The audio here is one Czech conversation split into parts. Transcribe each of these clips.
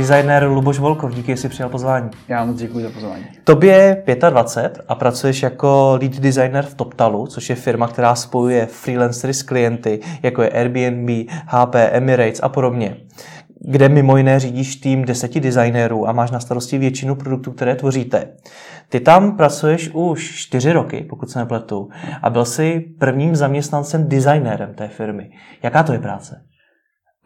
designér Luboš Volkov. Díky, že jsi přijal pozvání. Já moc děkuji za pozvání. Tobě je 25 a pracuješ jako lead designer v TopTalu, což je firma, která spojuje freelancery s klienty, jako je Airbnb, HP, Emirates a podobně kde mimo jiné řídíš tým deseti designérů a máš na starosti většinu produktů, které tvoříte. Ty tam pracuješ už čtyři roky, pokud se nepletu, a byl jsi prvním zaměstnancem designérem té firmy. Jaká to je práce?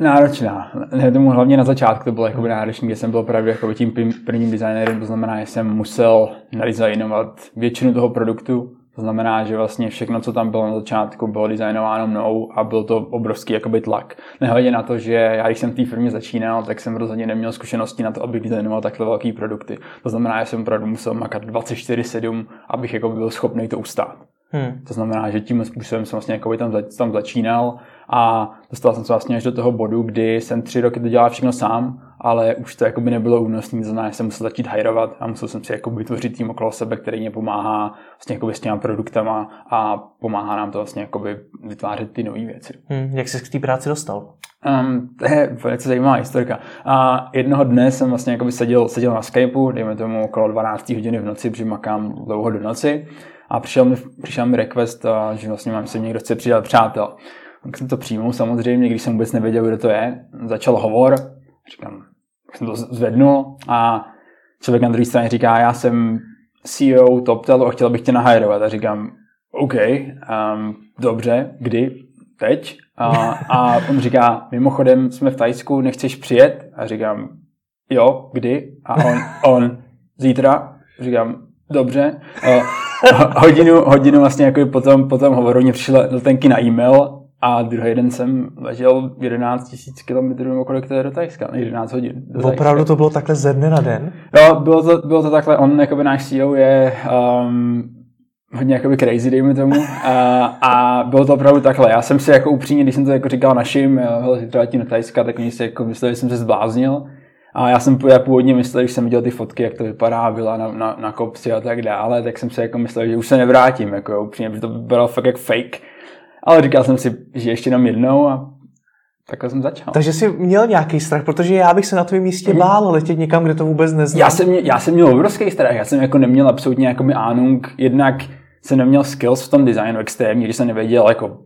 Náročná. Ne, tomu hlavně na začátku to bylo jako náročné, kde jsem byl opravdu jako tím prvním designérem, to znamená, že jsem musel nadizajnovat většinu toho produktu, to znamená, že vlastně všechno, co tam bylo na začátku, bylo designováno mnou a byl to obrovský jakoby tlak. Nehledě na to, že já, když jsem v té firmě začínal, tak jsem rozhodně neměl zkušenosti na to, abych designoval takhle velké produkty. To znamená, že jsem opravdu musel makat 24-7, abych jako byl schopný to ustát. Hmm. To znamená, že tím způsobem jsem vlastně jako tam, tam začínal a dostal jsem se vlastně až do toho bodu, kdy jsem tři roky to dělal všechno sám, ale už to jakoby nebylo únosné, to znamená, že jsem musel začít hajrovat a musel jsem si jako vytvořit tým okolo sebe, který mě pomáhá vlastně jakoby s těma produktama a pomáhá nám to vlastně jakoby vytvářet ty nové věci. Hmm, jak jsi k té práci dostal? Um, to je velice zajímavá historka. A jednoho dne jsem vlastně jakoby seděl, seděl na Skypeu, dejme tomu okolo 12 hodiny v noci, protože makám dlouho do noci a přišel mi, přišel mi request, že vlastně mám se někdo chce přidat přátel. Tak jsem to přijmul samozřejmě, když jsem vůbec nevěděl, kdo to je. Začal hovor, říkám, jsem to zvednul a člověk na druhé straně říká, já jsem CEO TopTelu a chtěl bych tě nahajrovat. A říkám, OK, um, dobře, kdy? Teď? A, a on říká, mimochodem jsme v Tajsku, nechceš přijet? A říkám, jo, kdy? A on, on zítra? Říkám, dobře. A hodinu, hodinu vlastně jako potom, potom hovoru mě přišla letenky na e-mail a druhý den jsem ležel 11 000 km nebo kolik to je do Tajska, 11 hodin. Do Opravdu to bylo takhle ze dne na den? Jo, bylo to, bylo to takhle, on jakoby náš CEO je um, hodně jakoby crazy, dejme tomu. A, a bylo to opravdu takhle. Já jsem si jako upřímně, když jsem to jako říkal našim, hele, zítra letím do Tajska, tak oni si jako mysleli, že jsem se zbláznil. A já jsem já původně myslel, když jsem viděl ty fotky, jak to vypadá, byla na, na, na kopci a tak dále, tak jsem si jako myslel, že už se nevrátím, jako upřímně, protože to bylo fakt jak fake. Ale říkal jsem si, že ještě jenom jednou a takhle jsem začal. Takže jsi měl nějaký strach, protože já bych se na tvém místě mhm. bál letět někam, kde to vůbec neznám. Já jsem, já jsem měl obrovský strach, já jsem jako neměl absolutně jako mi Ahnung, jednak jsem neměl skills v tom designu extrémně, když jsem nevěděl, jako,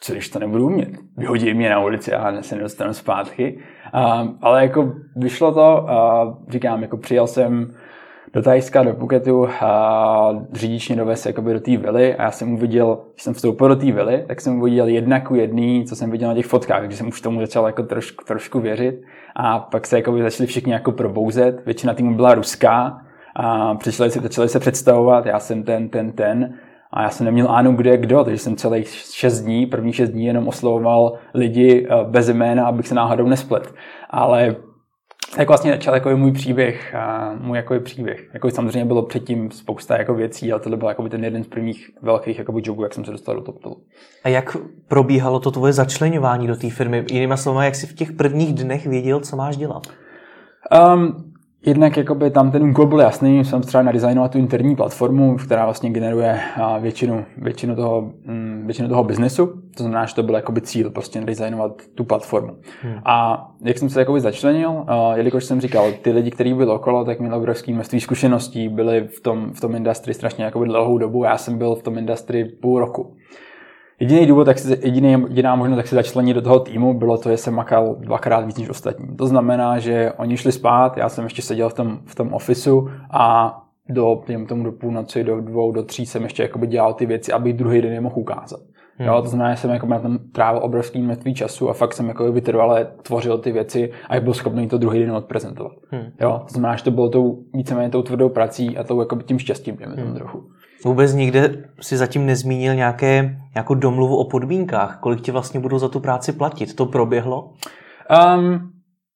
co když to nebudu umět. Vyhodí mě na ulici a se nedostanu zpátky. Uh, ale jako vyšlo to, uh, říkám, jako přijel jsem do Tajska, do Phuketu a řidič mě dovez jakoby do té vily. A já jsem uviděl, když jsem vstoupil do té vily, tak jsem uviděl jedna ku jedný, co jsem viděl na těch fotkách, takže jsem už tomu začal jako trošku, trošku věřit. A pak se jakoby začali všichni jako probouzet, většina týmu byla ruská a přišli se, začali se představovat, já jsem ten, ten, ten. A já jsem neměl ánu, kde je kdo, takže jsem celých šest dní, první šest dní jenom oslovoval lidi eh, bez jména, abych se náhodou nesplet. Ale tak vlastně začal jako můj příběh, a můj jako příběh. Jako samozřejmě bylo předtím spousta jako věcí, ale tohle byl jako ten jeden z prvních velkých jako jobů, jak jsem se dostal do TopTolu. A jak probíhalo to tvoje začlenování do té firmy? Jinými slovy, jak jsi v těch prvních dnech věděl, co máš dělat? Um, Jednak jakoby tam ten úkol byl jasný, jsem třeba nadizajnovat tu interní platformu, která vlastně generuje většinu, většinu, toho, mm, většinu toho biznesu. To znamená, že to byl jakoby cíl, prostě nadizajnovat tu platformu. Hmm. A jak jsem se jakoby začlenil, jelikož jsem říkal, ty lidi, kteří byli okolo, tak měli obrovské množství zkušeností, byli v tom, v tom industrii strašně jakoby dlouhou dobu, já jsem byl v tom industrii půl roku. Jediný důvod, tak si, jediný, jediná možnost, jak se začlenit do toho týmu, bylo to, že jsem makal dvakrát víc než ostatní. To znamená, že oni šli spát, já jsem ještě seděl v tom, v tom ofisu a do, tomu do půlnoci, do dvou, do tří jsem ještě jakoby dělal ty věci, aby druhý den je mohl ukázat. Hmm. Jo, to znamená, že jsem jako na tom trávil obrovský množství času a fakt jsem jako vytrvale tvořil ty věci a byl schopný to druhý den odprezentovat. Hmm. Jo, to znamená, že to bylo tou víceméně tou tvrdou prací a tou jako tím štěstím, hmm. trochu. Vůbec nikde si zatím nezmínil nějaké, nějakou domluvu o podmínkách, kolik ti vlastně budou za tu práci platit. To proběhlo? Um,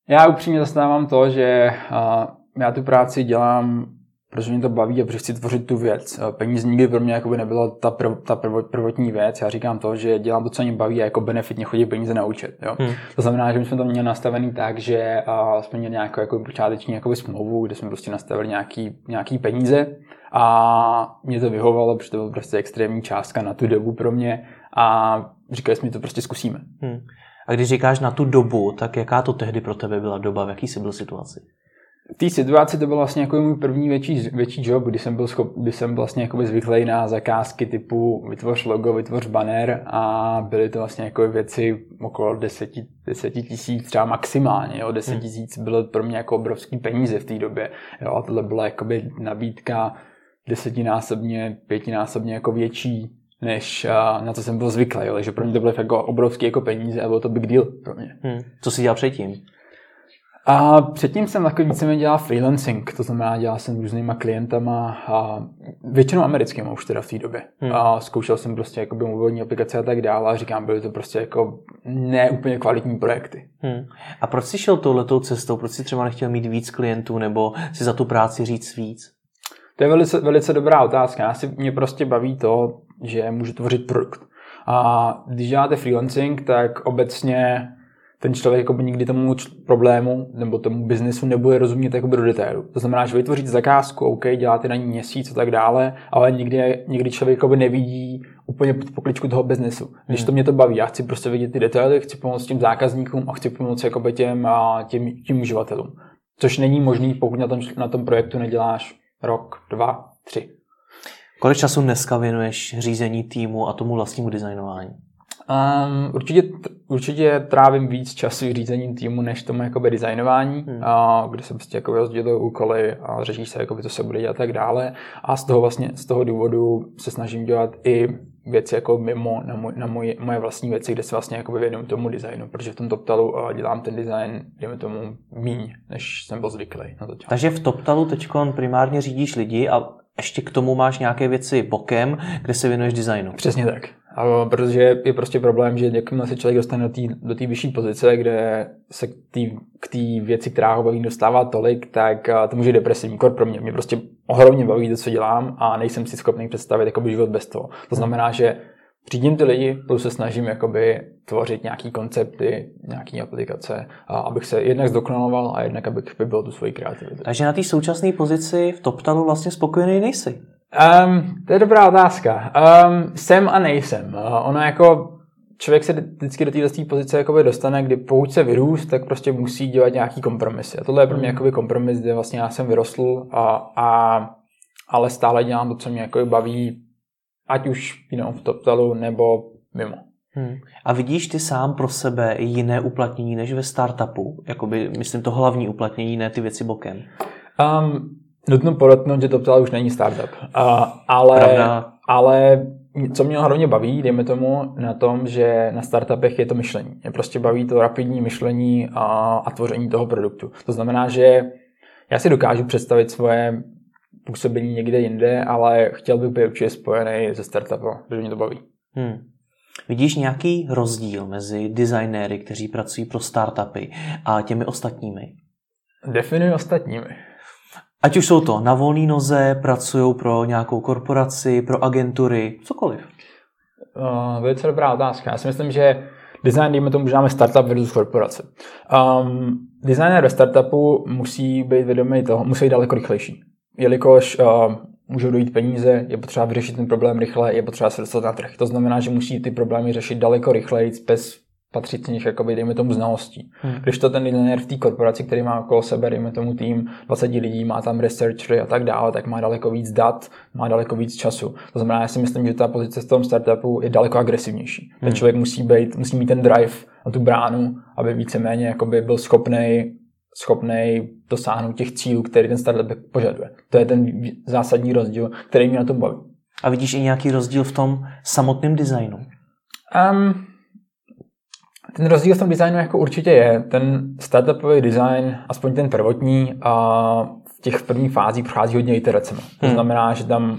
já upřímně zastávám to, že uh, já tu práci dělám, protože mě to baví a protože chci tvořit tu věc. Peníze nikdy pro mě jakoby nebyla ta, prv, ta prv, prvotní věc. Já říkám to, že dělám to, co mě baví a jako benefitně chodí peníze na účet. Jo? Hmm. To znamená, že my jsme to měli nastavený tak, že uh, jsme měli nějakou jako počáteční jakoby smlouvu, kde jsme prostě nastavili nějaký, nějaký peníze a mě to vyhovalo, protože to byla prostě extrémní částka na tu dobu pro mě a říkali jsme, že to prostě zkusíme. Hmm. A když říkáš na tu dobu, tak jaká to tehdy pro tebe byla doba, v jaký jsi byl situaci? V té situaci to byl vlastně jako můj první větší, větší job, kdy jsem byl, schop, kdy jsem vlastně zvyklý na zakázky typu vytvoř logo, vytvoř banner a byly to vlastně jako věci okolo 10, 10 tisíc třeba maximálně. Jo. 10 hmm. tisíc bylo pro mě jako obrovský peníze v té době. Jo. A tohle byla jakoby nabídka desetinásobně, pětinásobně jako větší než na co jsem byl zvyklý, jo. takže pro mě to bylo jako obrovský jako peníze a bylo to big deal pro mě. Hmm. Co jsi dělal předtím? A předtím jsem takový více dělal freelancing, to znamená dělal jsem různýma klientama a většinou americkým už teda v té době. Hmm. A zkoušel jsem prostě jakoby mobilní aplikace a tak dále a říkám, byly to prostě jako neúplně kvalitní projekty. Hmm. A proč jsi šel touhletou cestou? Proč jsi třeba nechtěl mít víc klientů nebo si za tu práci říct víc? To je velice, velice dobrá otázka. Já si, mě prostě baví to, že můžu tvořit produkt. A když děláte freelancing, tak obecně ten člověk jako by nikdy tomu problému nebo tomu biznesu nebude rozumět jako do detailu. To znamená, že vytvoříte zakázku, OK, děláte na ní měsíc a tak dále, ale nikdy, nikdy člověk jako by nevidí úplně pod pokličku toho biznesu. Když hmm. to mě to baví, já chci prostě vidět ty detaily, chci pomoct těm zákazníkům a chci pomoct jako by těm, a těm, těm uživatelům. Což není možný, pokud na tom, na tom projektu neděláš rok, dva, tři. Kolik času dneska věnuješ řízení týmu a tomu vlastnímu designování? Um, určitě, určitě trávím víc času řízením týmu, než tomu jakoby designování, hmm. a, kde se prostě jako rozdělují úkoly a řeší se, jakoby, co se bude dělat a tak dále. A z toho vlastně, z toho důvodu se snažím dělat i věci jako mimo na, můj, na můj, moje vlastní věci, kde se vlastně jakoby věnuju tomu designu, protože v tom TopTalu dělám ten design, dejme tomu, míň, než jsem byl zvyklý na začátku. Takže v TopTalu teď primárně řídíš lidi a ještě k tomu máš nějaké věci bokem, kde se věnuješ designu. Přesně tak. A protože je prostě problém, že jakmile se člověk dostane do té do vyšší pozice, kde se k té věci, která ho baví, dostává tolik, tak to může depresivní kor pro mě. Mě prostě ohromně baví to, co dělám a nejsem si schopný představit jakoby, život bez toho. To znamená, že řídím ty lidi, plus se snažím jakoby tvořit nějaký koncepty, nějaké aplikace, a abych se jednak zdokonaloval a jednak abych vybil tu svoji kreativitu. Takže na té současné pozici v TopTalu vlastně spokojený nejsi? Um, to je dobrá otázka. Um, jsem a nejsem. Uh, ono jako člověk se vždycky do této pozice jakoby dostane, kdy pokud se vyrůst, tak prostě musí dělat nějaký kompromisy. A tohle je pro mě hmm. jakoby kompromis, kde vlastně já jsem vyrostl, a, a, ale stále dělám to, co mě jakoby baví, ať už you v TopTalu nebo mimo. Hmm. A vidíš ty sám pro sebe jiné uplatnění než ve startupu? Jakoby, myslím, to hlavní uplatnění, ne ty věci bokem. Um, Nutno podotknout, že TopTal už není startup. Uh, ale, ale co mě hlavně baví, dejme tomu, na tom, že na startupech je to myšlení. Mě prostě baví to rapidní myšlení a, a tvoření toho produktu. To znamená, že já si dokážu představit svoje působení někde jinde, ale chtěl bych být určitě spojený se startupem, protože mě to baví. Hmm. Vidíš nějaký rozdíl mezi designéry, kteří pracují pro startupy a těmi ostatními? Definuji ostatními. Ať už jsou to na volné noze, pracují pro nějakou korporaci, pro agentury, cokoliv. Uh, velice dobrá otázka. Já si myslím, že design, dejme tomu, že máme startup versus korporace. Um, designer ve startupu musí být vědomý toho, musí být daleko rychlejší. Jelikož uh, můžou dojít peníze, je potřeba vyřešit ten problém rychle, je potřeba se dostat na trh. To znamená, že musí ty problémy řešit daleko rychleji, bez patřičných, jakoby, dejme tomu, znalostí. Hmm. Když to ten designer v té korporaci, který má okolo sebe, dejme tomu tým 20 lidí, má tam researchery a tak dále, tak má daleko víc dat, má daleko víc času. To znamená, já si myslím, že ta pozice v tom startupu je daleko agresivnější. Hmm. Ten člověk musí, být, musí mít ten drive na tu bránu, aby víceméně jakoby byl schopný schopný dosáhnout těch cílů, který ten startup požaduje. To je ten zásadní rozdíl, který mě na tom baví. A vidíš i nějaký rozdíl v tom samotném designu? Um, ten rozdíl v tom designu jako určitě je. Ten startupový design, aspoň ten prvotní, a v těch prvních fázích prochází hodně iteracemi. To hmm. znamená, že tam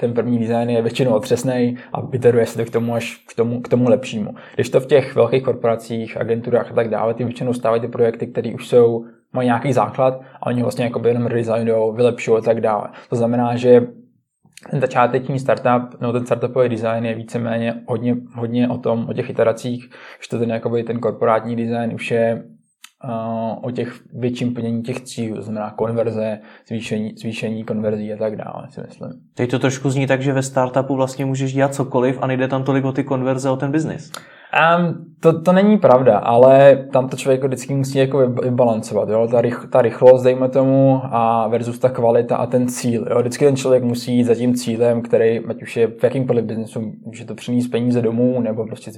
ten první design je většinou otřesný a iteruje se to k tomu až k tomu, k tomu lepšímu. Když to v těch velkých korporacích, agenturách a tak dále, ty většinou stávají ty projekty, které už jsou, mají nějaký základ a oni vlastně jako jenom redesignují, vylepšují a tak dále. To znamená, že ten začáteční startup, no ten startupový design je víceméně hodně, hodně o tom, o těch iteracích, že to ten, jakoby, ten korporátní design už je o těch větším plnění těch cílů, to znamená konverze, zvýšení, zvýšení konverzí a tak dále, si myslím. Teď to trošku zní tak, že ve startupu vlastně můžeš dělat cokoliv a nejde tam tolik o ty konverze, o ten biznis. Um, to, to není pravda, ale tam to člověk vždycky musí jako vybalancovat. Jo? Ta, rych, ta rychlost, dejme tomu, a versus ta kvalita a ten cíl. Jo? Vždycky ten člověk musí jít za tím cílem, který, ať už je v jakýmkoliv biznesu, je to přinést peníze domů, nebo prostě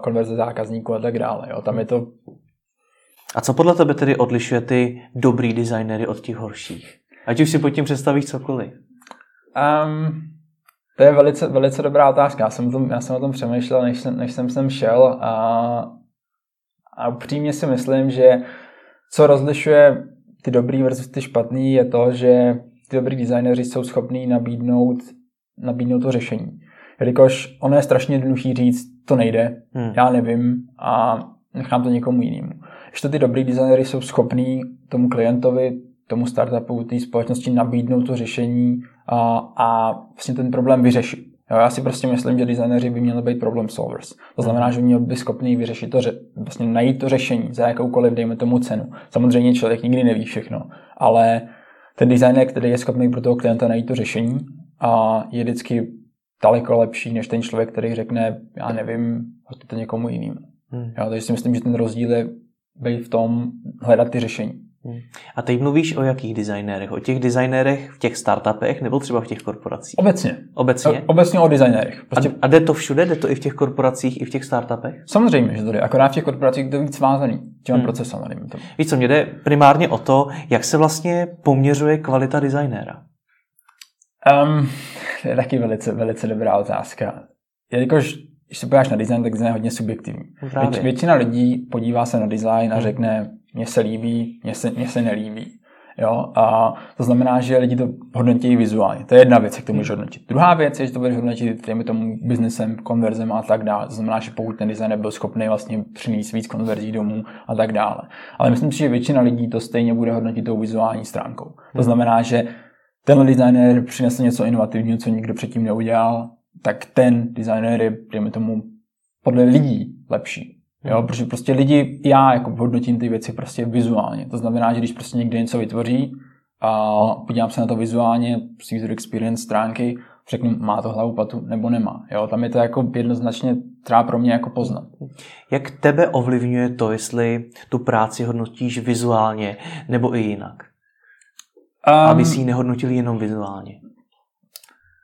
konverze zákazníků a tak dále. Jo? Tam je to a co podle tebe tedy odlišuje ty dobrý designery od těch horších? Ať už si pod tím představíš cokoliv. Um, to je velice, velice dobrá otázka. Já jsem, tom, já jsem o tom přemýšlel, než jsem, než jsem sem šel a, a upřímně si myslím, že co rozlišuje ty dobrý versus ty špatný je to, že ty dobrý designéři jsou schopní nabídnout, nabídnout to řešení. Jelikož ono je strašně jednoduchý říct, to nejde, hmm. já nevím a nechám to někomu jinému že ty dobrý designery jsou schopní tomu klientovi, tomu startupu, té společnosti nabídnout to řešení a, a vlastně ten problém vyřešit. Jo, já si prostě myslím, že designéři by měli být problem solvers. To znamená, že měli by schopný vyřešit to, vlastně najít to řešení za jakoukoliv, dejme tomu cenu. Samozřejmě člověk nikdy neví všechno, ale ten designer, který je schopný pro toho klienta najít to řešení, a je vždycky daleko lepší, než ten člověk, který řekne, já nevím, hoďte to někomu jinému. Hmm. Jo, takže si myslím, že ten rozdíl je být v tom, hledat ty řešení. Hmm. A teď mluvíš o jakých designérech? O těch designérech v těch startupech nebo třeba v těch korporacích? Obecně. Obecně? Obecně o designérech. Prostě... A, a jde to všude? Jde to i v těch korporacích, i v těch startupech? Samozřejmě, že to jde. Akorát v těch korporacích to víc vázaný těm hmm. procesem. Víš co, mě jde primárně o to, jak se vlastně poměřuje kvalita designéra. Um, to je taky velice, velice dobrá otázka. Jelikož když se podíváš na design, tak design je hodně subjektivní. Věč, většina lidí podívá se na design a hmm. řekne, mně se líbí, mně se, mně se nelíbí. Jo? A to znamená, že lidi to hodnotí vizuálně. To je jedna věc, jak to můžeš hodnotit. Druhá věc je, že to budeš hodnotit těmi tomu biznesem, konverzem a tak dále. To znamená, že pokud ten design nebyl schopný vlastně přinést víc konverzí domů a tak dále. Ale myslím si, že většina lidí to stejně bude hodnotit tou vizuální stránkou. To hmm. znamená, že ten designer přinesl něco inovativního, co nikdo předtím neudělal, tak ten designer je, dejme tomu, podle lidí lepší. Jo, hmm. protože prostě lidi, já jako hodnotím ty věci prostě vizuálně. To znamená, že když prostě někde něco vytvoří a podívám se na to vizuálně, user experience stránky, řeknu, má to hlavu patu nebo nemá. Jo, tam je to jako jednoznačně třeba pro mě jako poznat. Jak tebe ovlivňuje to, jestli tu práci hodnotíš vizuálně nebo i jinak? Um, Aby si ji nehodnotili jenom vizuálně.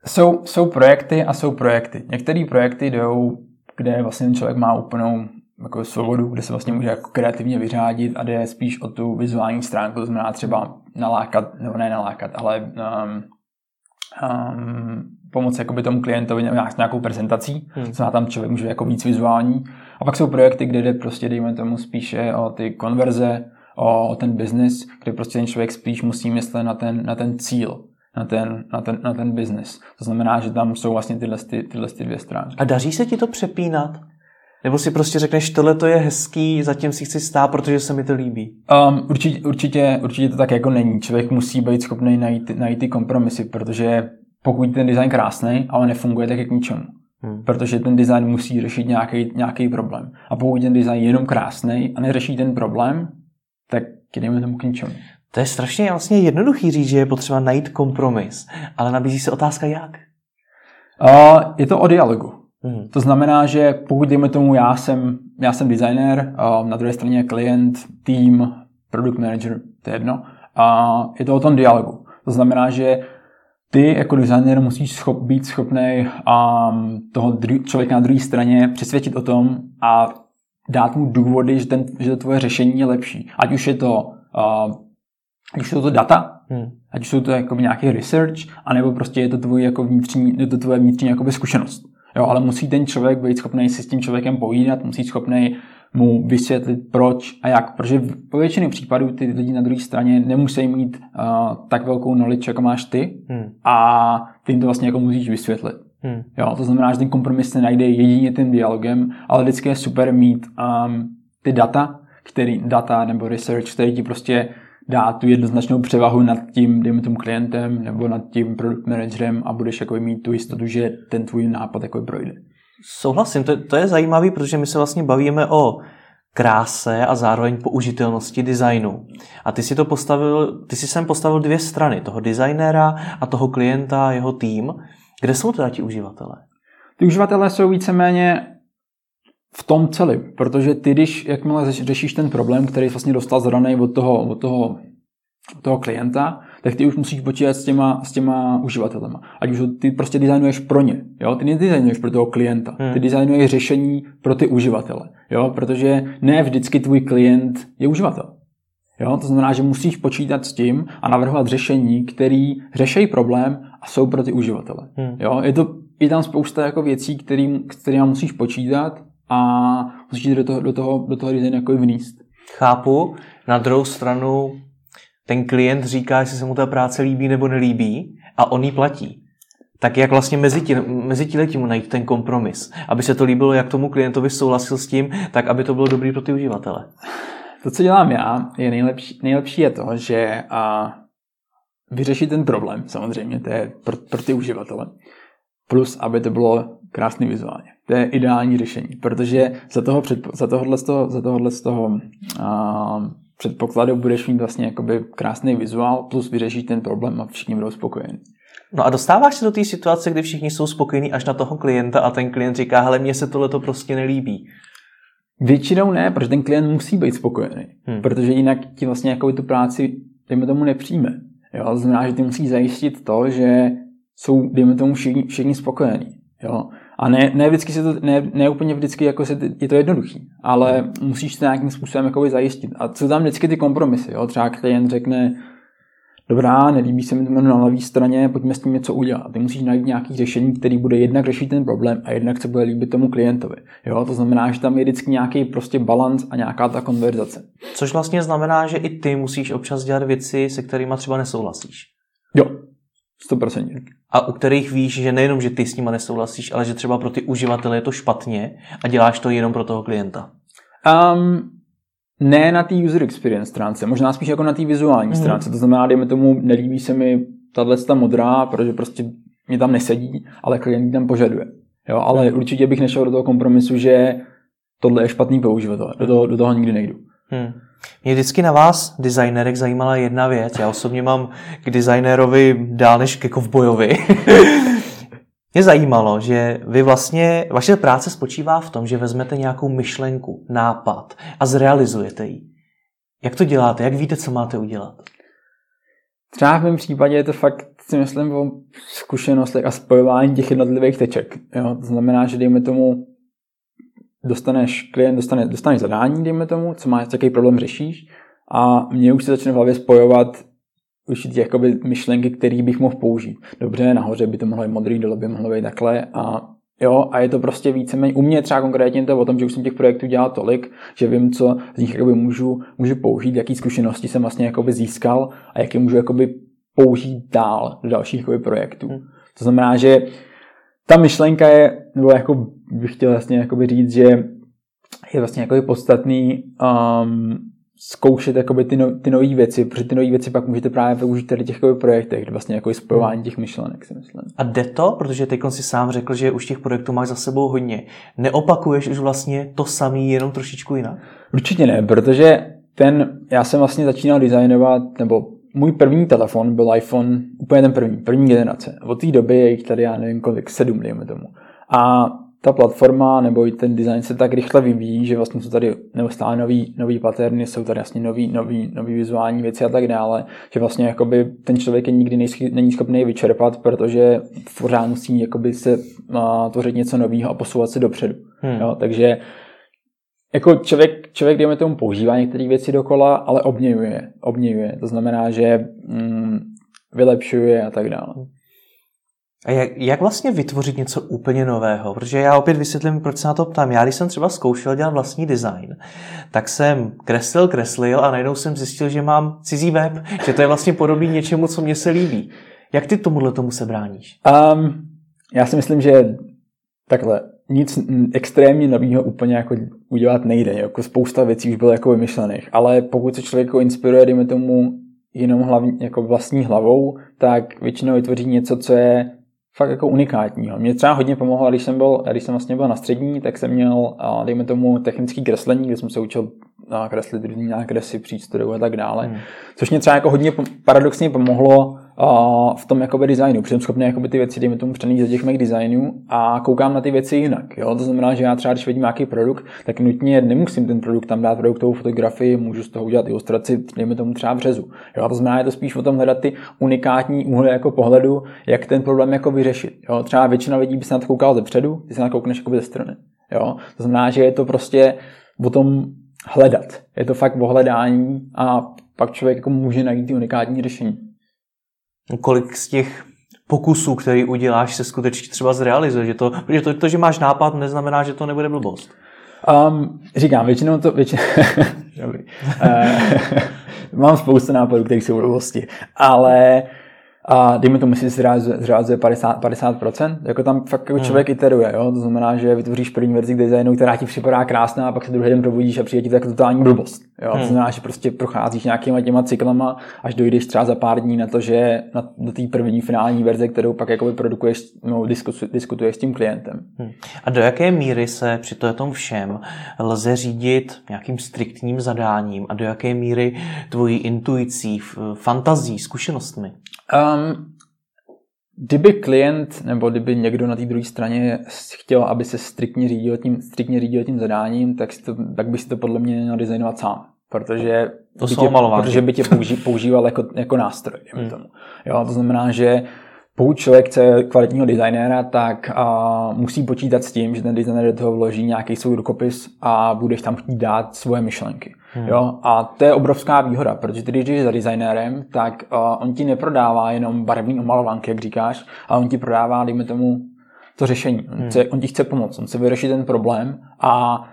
Jsou, jsou projekty a jsou projekty. Některé projekty jdou, kde vlastně ten člověk má úplnou jako svobodu, kde se vlastně může jako kreativně vyřádit a jde spíš o tu vizuální stránku, to znamená třeba nalákat, nebo ne nalákat, ale um, um, pomoct jakoby tomu klientovi s nějakou prezentací, hmm. znamená tam člověk může jako víc vizuální. A pak jsou projekty, kde jde prostě, dejme tomu, spíše o ty konverze, o, o ten business, kde prostě ten člověk spíš musí myslet na ten, na ten cíl na ten, na ten, na ten business. To znamená, že tam jsou vlastně tyhle, ty, tyhle ty dvě stránky. A daří se ti to přepínat? Nebo si prostě řekneš, tohle to je hezký, zatím si chci stát, protože se mi to líbí? Um, určitě, určitě, určitě to tak jako není. Člověk musí být schopný najít, najít ty kompromisy, protože pokud ten design krásný, ale nefunguje tak, jak k ničemu. Hmm. Protože ten design musí řešit nějaký, nějaký problém. A pokud ten design je jenom krásný a neřeší ten problém, tak jdeme tomu k ničemu. To je strašně vlastně jednoduchý říct, že je potřeba najít kompromis, ale nabízí se otázka jak? Uh, je to o dialogu. Hmm. To znamená, že pokud dejme tomu, já jsem, já jsem designer, uh, na druhé straně klient, tým, product manager, to je jedno, a uh, je to o tom dialogu. To znamená, že ty jako designer musíš schop, být schopný um, toho dru- člověka na druhé straně přesvědčit o tom a dát mu důvody, že, ten, že to tvoje řešení je lepší. Ať už je to uh, ať už jsou to data, hmm. ať už jsou to jako nějaký research, anebo prostě je to, tvůj jako vnitřní, je to tvoje vnitřní jako zkušenost. Jo, ale musí ten člověk být schopný si s tím člověkem povídat, musí schopný mu vysvětlit proč a jak, protože po většině případů ty lidi na druhé straně nemusí mít uh, tak velkou knowledge, jako máš ty hmm. a ty jim to vlastně jako musíš vysvětlit. Hmm. Jo, to znamená, že ten kompromis se najde jedině tím dialogem, ale vždycky je super mít um, ty data, který, data nebo research, který ti prostě dá tu jednoznačnou převahu nad tím, dejme tomu klientem nebo nad tím product managerem a budeš jako mít tu jistotu, že ten tvůj nápad jako projde. Souhlasím, to, to je zajímavé, protože my se vlastně bavíme o kráse a zároveň použitelnosti designu. A ty si to postavil, ty si sem postavil dvě strany, toho designéra a toho klienta, jeho tým. Kde jsou teda ti uživatelé? Ty uživatelé jsou víceméně v tom celý, protože ty, když jakmile řešíš ten problém, který jsi vlastně dostal zadaný od toho, od toho, od toho klienta, tak ty už musíš počítat s těma, s těma uživatelema. Ať už ty prostě designuješ pro ně. Jo? Ty nedesignuješ pro toho klienta. Hmm. Ty designuješ řešení pro ty uživatele. Jo? Protože ne vždycky tvůj klient je uživatel. Jo? To znamená, že musíš počítat s tím a navrhovat řešení, které řeší problém a jsou pro ty uživatele. Hmm. Jo? Je, to, je tam spousta jako věcí, který, kterými musíš počítat a musíš do toho, do toho, do toho designu jako vníst. Chápu. Na druhou stranu ten klient říká, jestli se mu ta práce líbí nebo nelíbí a on ji platí. Tak jak vlastně mezi, tí, mezi tíletím najít ten kompromis? Aby se to líbilo jak tomu klientovi souhlasil s tím, tak aby to bylo dobrý pro ty uživatele. To, co dělám já, je nejlepší, nejlepší je to, že a vyřešit ten problém, samozřejmě, to je pro, pro ty uživatele. Plus, aby to bylo krásný vizuálně. To je ideální řešení, protože za, toho před, za tohohle z toho, za tohohle z toho a, předpokladu budeš mít vlastně jakoby krásný vizuál, plus vyřešíš ten problém a všichni budou spokojení. No a dostáváš se do té situace, kdy všichni jsou spokojení až na toho klienta a ten klient říká, hele, mně se tohle to prostě nelíbí. Většinou ne, protože ten klient musí být spokojený, hmm. protože jinak ti vlastně jako tu práci, dejme tomu, nepřijme. Jo? Znamená, že ty musí zajistit to, že jsou, dejme tomu, všichni, všichni spokojení. Jo? A ne, ne, vždycky se to, ne, ne úplně vždycky jako se, je to jednoduchý, ale musíš to nějakým způsobem jakoby zajistit. A jsou tam vždycky ty kompromisy. Jo? Třeba klient řekne, dobrá, nelíbí se mi to na levé straně, pojďme s tím něco udělat. Ty musíš najít nějaký řešení, který bude jednak řešit ten problém a jednak se bude líbit tomu klientovi. Jo? To znamená, že tam je vždycky nějaký prostě balans a nějaká ta konverzace. Což vlastně znamená, že i ty musíš občas dělat věci, se kterými třeba nesouhlasíš. Jo, 100%. A u kterých víš, že nejenom, že ty s nima nesouhlasíš, ale že třeba pro ty uživatele je to špatně a děláš to jenom pro toho klienta. Um, ne na té user experience stránce, možná spíš jako na té vizuální mm. stránce. To znamená, dejme tomu, nelíbí se mi tahle ta modrá, protože prostě mě tam nesedí, ale klient tam požaduje. Jo, ale mm. určitě bych nešel do toho kompromisu, že tohle je špatný použivatel. Do toho, do toho nikdy nejdu. Hmm. Mě vždycky na vás, designérek, zajímala jedna věc. Já osobně mám k designérovi dál než ke kovbojovi. Mě zajímalo, že vy vlastně, vaše práce spočívá v tom, že vezmete nějakou myšlenku, nápad a zrealizujete ji. Jak to děláte? Jak víte, co máte udělat? Třeba v mém případě je to fakt, si myslím, o zkušenostech a spojování těch jednotlivých teček. Jo? To znamená, že dejme tomu, dostaneš, klient dostane, dostaneš zadání, dejme tomu, co máš, jaký problém řešíš a mě už se začne v hlavě spojovat určitě jakoby myšlenky, které bych mohl použít. Dobře, nahoře by to mohlo být modrý, dole by mohlo být takhle a Jo, a je to prostě víceméně, u mě třeba konkrétně to o tom, že už jsem těch projektů dělal tolik, že vím, co z nich jakoby můžu, můžu použít, jaký zkušenosti jsem vlastně jakoby získal a jaké můžu jakoby použít dál do dalších jakoby projektů. Hmm. To znamená, že ta myšlenka je, nebo jako bych chtěl vlastně jakoby říct, že je vlastně jako podstatný um, zkoušet jakoby ty, no, ty nové věci, protože ty nové věci pak můžete právě využít tady těch projektech, vlastně jako spojování těch myšlenek, si myslím. A jde to, protože ty si sám řekl, že už těch projektů máš za sebou hodně. Neopakuješ už vlastně to samý, jenom trošičku jinak? Určitě ne, protože ten, já jsem vlastně začínal designovat, nebo můj první telefon byl iPhone, úplně ten první, první generace. Od té doby je jich tady, já nevím kolik, sedm, dejme tomu. A ta platforma nebo i ten design se tak rychle vyvíjí, že vlastně jsou tady neustále nový, nový paterny, jsou tady vlastně nový, nový, nový vizuální věci a tak dále, že vlastně jakoby ten člověk je nikdy nejschy, není schopný vyčerpat, protože pořád musí jakoby se uh, tvořit něco nového a posouvat se dopředu. Hmm. Jo, takže jako člověk, člověk, dejme tomu, používá některé věci dokola, ale obměňuje, obměňuje. To znamená, že mm, vylepšuje a tak dále. A jak, jak vlastně vytvořit něco úplně nového? Protože já opět vysvětlím, proč se na to ptám. Já, když jsem třeba zkoušel dělat vlastní design, tak jsem kreslil, kreslil a najednou jsem zjistil, že mám cizí web, že to je vlastně podobný něčemu, co mně se líbí. Jak ty tomuhle tomu se bráníš? Um, já si myslím, že takhle, nic extrémně nového úplně jako udělat nejde. Jako spousta věcí už bylo jako vymyšlených, ale pokud se člověk jako inspiruje, dejme tomu, jenom hlavně, jako vlastní hlavou, tak většinou vytvoří něco, co je fakt jako unikátního. Mě třeba hodně pomohlo, když jsem byl, když jsem vlastně byl na střední, tak jsem měl, dejme tomu, technický kreslení, kde jsem se učil kreslit různý nákresy, přístrojů a tak dále. Hmm. Což mě třeba jako hodně paradoxně pomohlo v tom jakoby designu. Protože jsem schopný jakoby ty věci, dejme tomu, přenést do těch mých designů a koukám na ty věci jinak. Jo? To znamená, že já třeba, když vidím nějaký produkt, tak nutně nemusím ten produkt tam dát produktovou fotografii, můžu z toho udělat ilustraci, dejme tomu třeba v řezu. Jo? To znamená, je to spíš o tom hledat ty unikátní úhly jako pohledu, jak ten problém jako vyřešit. Jo? Třeba většina lidí by se na to koukala ze předu, ty se na to koukneš ze strany. Jo? To znamená, že je to prostě o tom hledat. Je to fakt o hledání a pak člověk jako může najít ty unikátní řešení. Kolik z těch pokusů, který uděláš, se skutečně třeba zrealizuje? Že to, protože to, to, že máš nápad, neznamená, že to nebude blbost. Um, říkám, většinou to... Většinou. Uh, mám spoustu nápadů, které jsou blbosti, ale a dejme tomu, si zrealizuje 50%, 50%, jako tam fakt jako hmm. člověk hmm. iteruje, jo? to znamená, že vytvoříš první verzi designu, která ti připadá krásná, a pak se druhý den probudíš a přijde ti tak totální blbost. Jo? Hmm. To znamená, že prostě procházíš nějakýma těma cyklama, až dojdeš třeba za pár dní na to, že na, do té první finální verze, kterou pak jakoby produkuješ, no, diskutuješ s tím klientem. Hmm. A do jaké míry se při tom všem lze řídit nějakým striktním zadáním a do jaké míry tvojí intuicí, fantazí, zkušenostmi? Um, kdyby klient nebo kdyby někdo na té druhé straně chtěl, aby se striktně řídil tím, striktně řídil tím zadáním, tak, to, tak by si to podle mě měl designovat sám. Protože, to by tě, protože by tě použí, používal jako, jako nástroj. Hmm. Tomu. Jo, to znamená, že pokud člověk chce kvalitního designéra, tak a, musí počítat s tím, že ten designer do toho vloží nějaký svůj rukopis a budeš tam chtít dát svoje myšlenky. Hmm. Jo? A to je obrovská výhoda, protože když jdeš za designérem, tak uh, on ti neprodává jenom barevný omalovanky, jak říkáš, ale on ti prodává, dejme tomu, to řešení. On, hmm. chce, on ti chce pomoct, on chce vyřešit ten problém a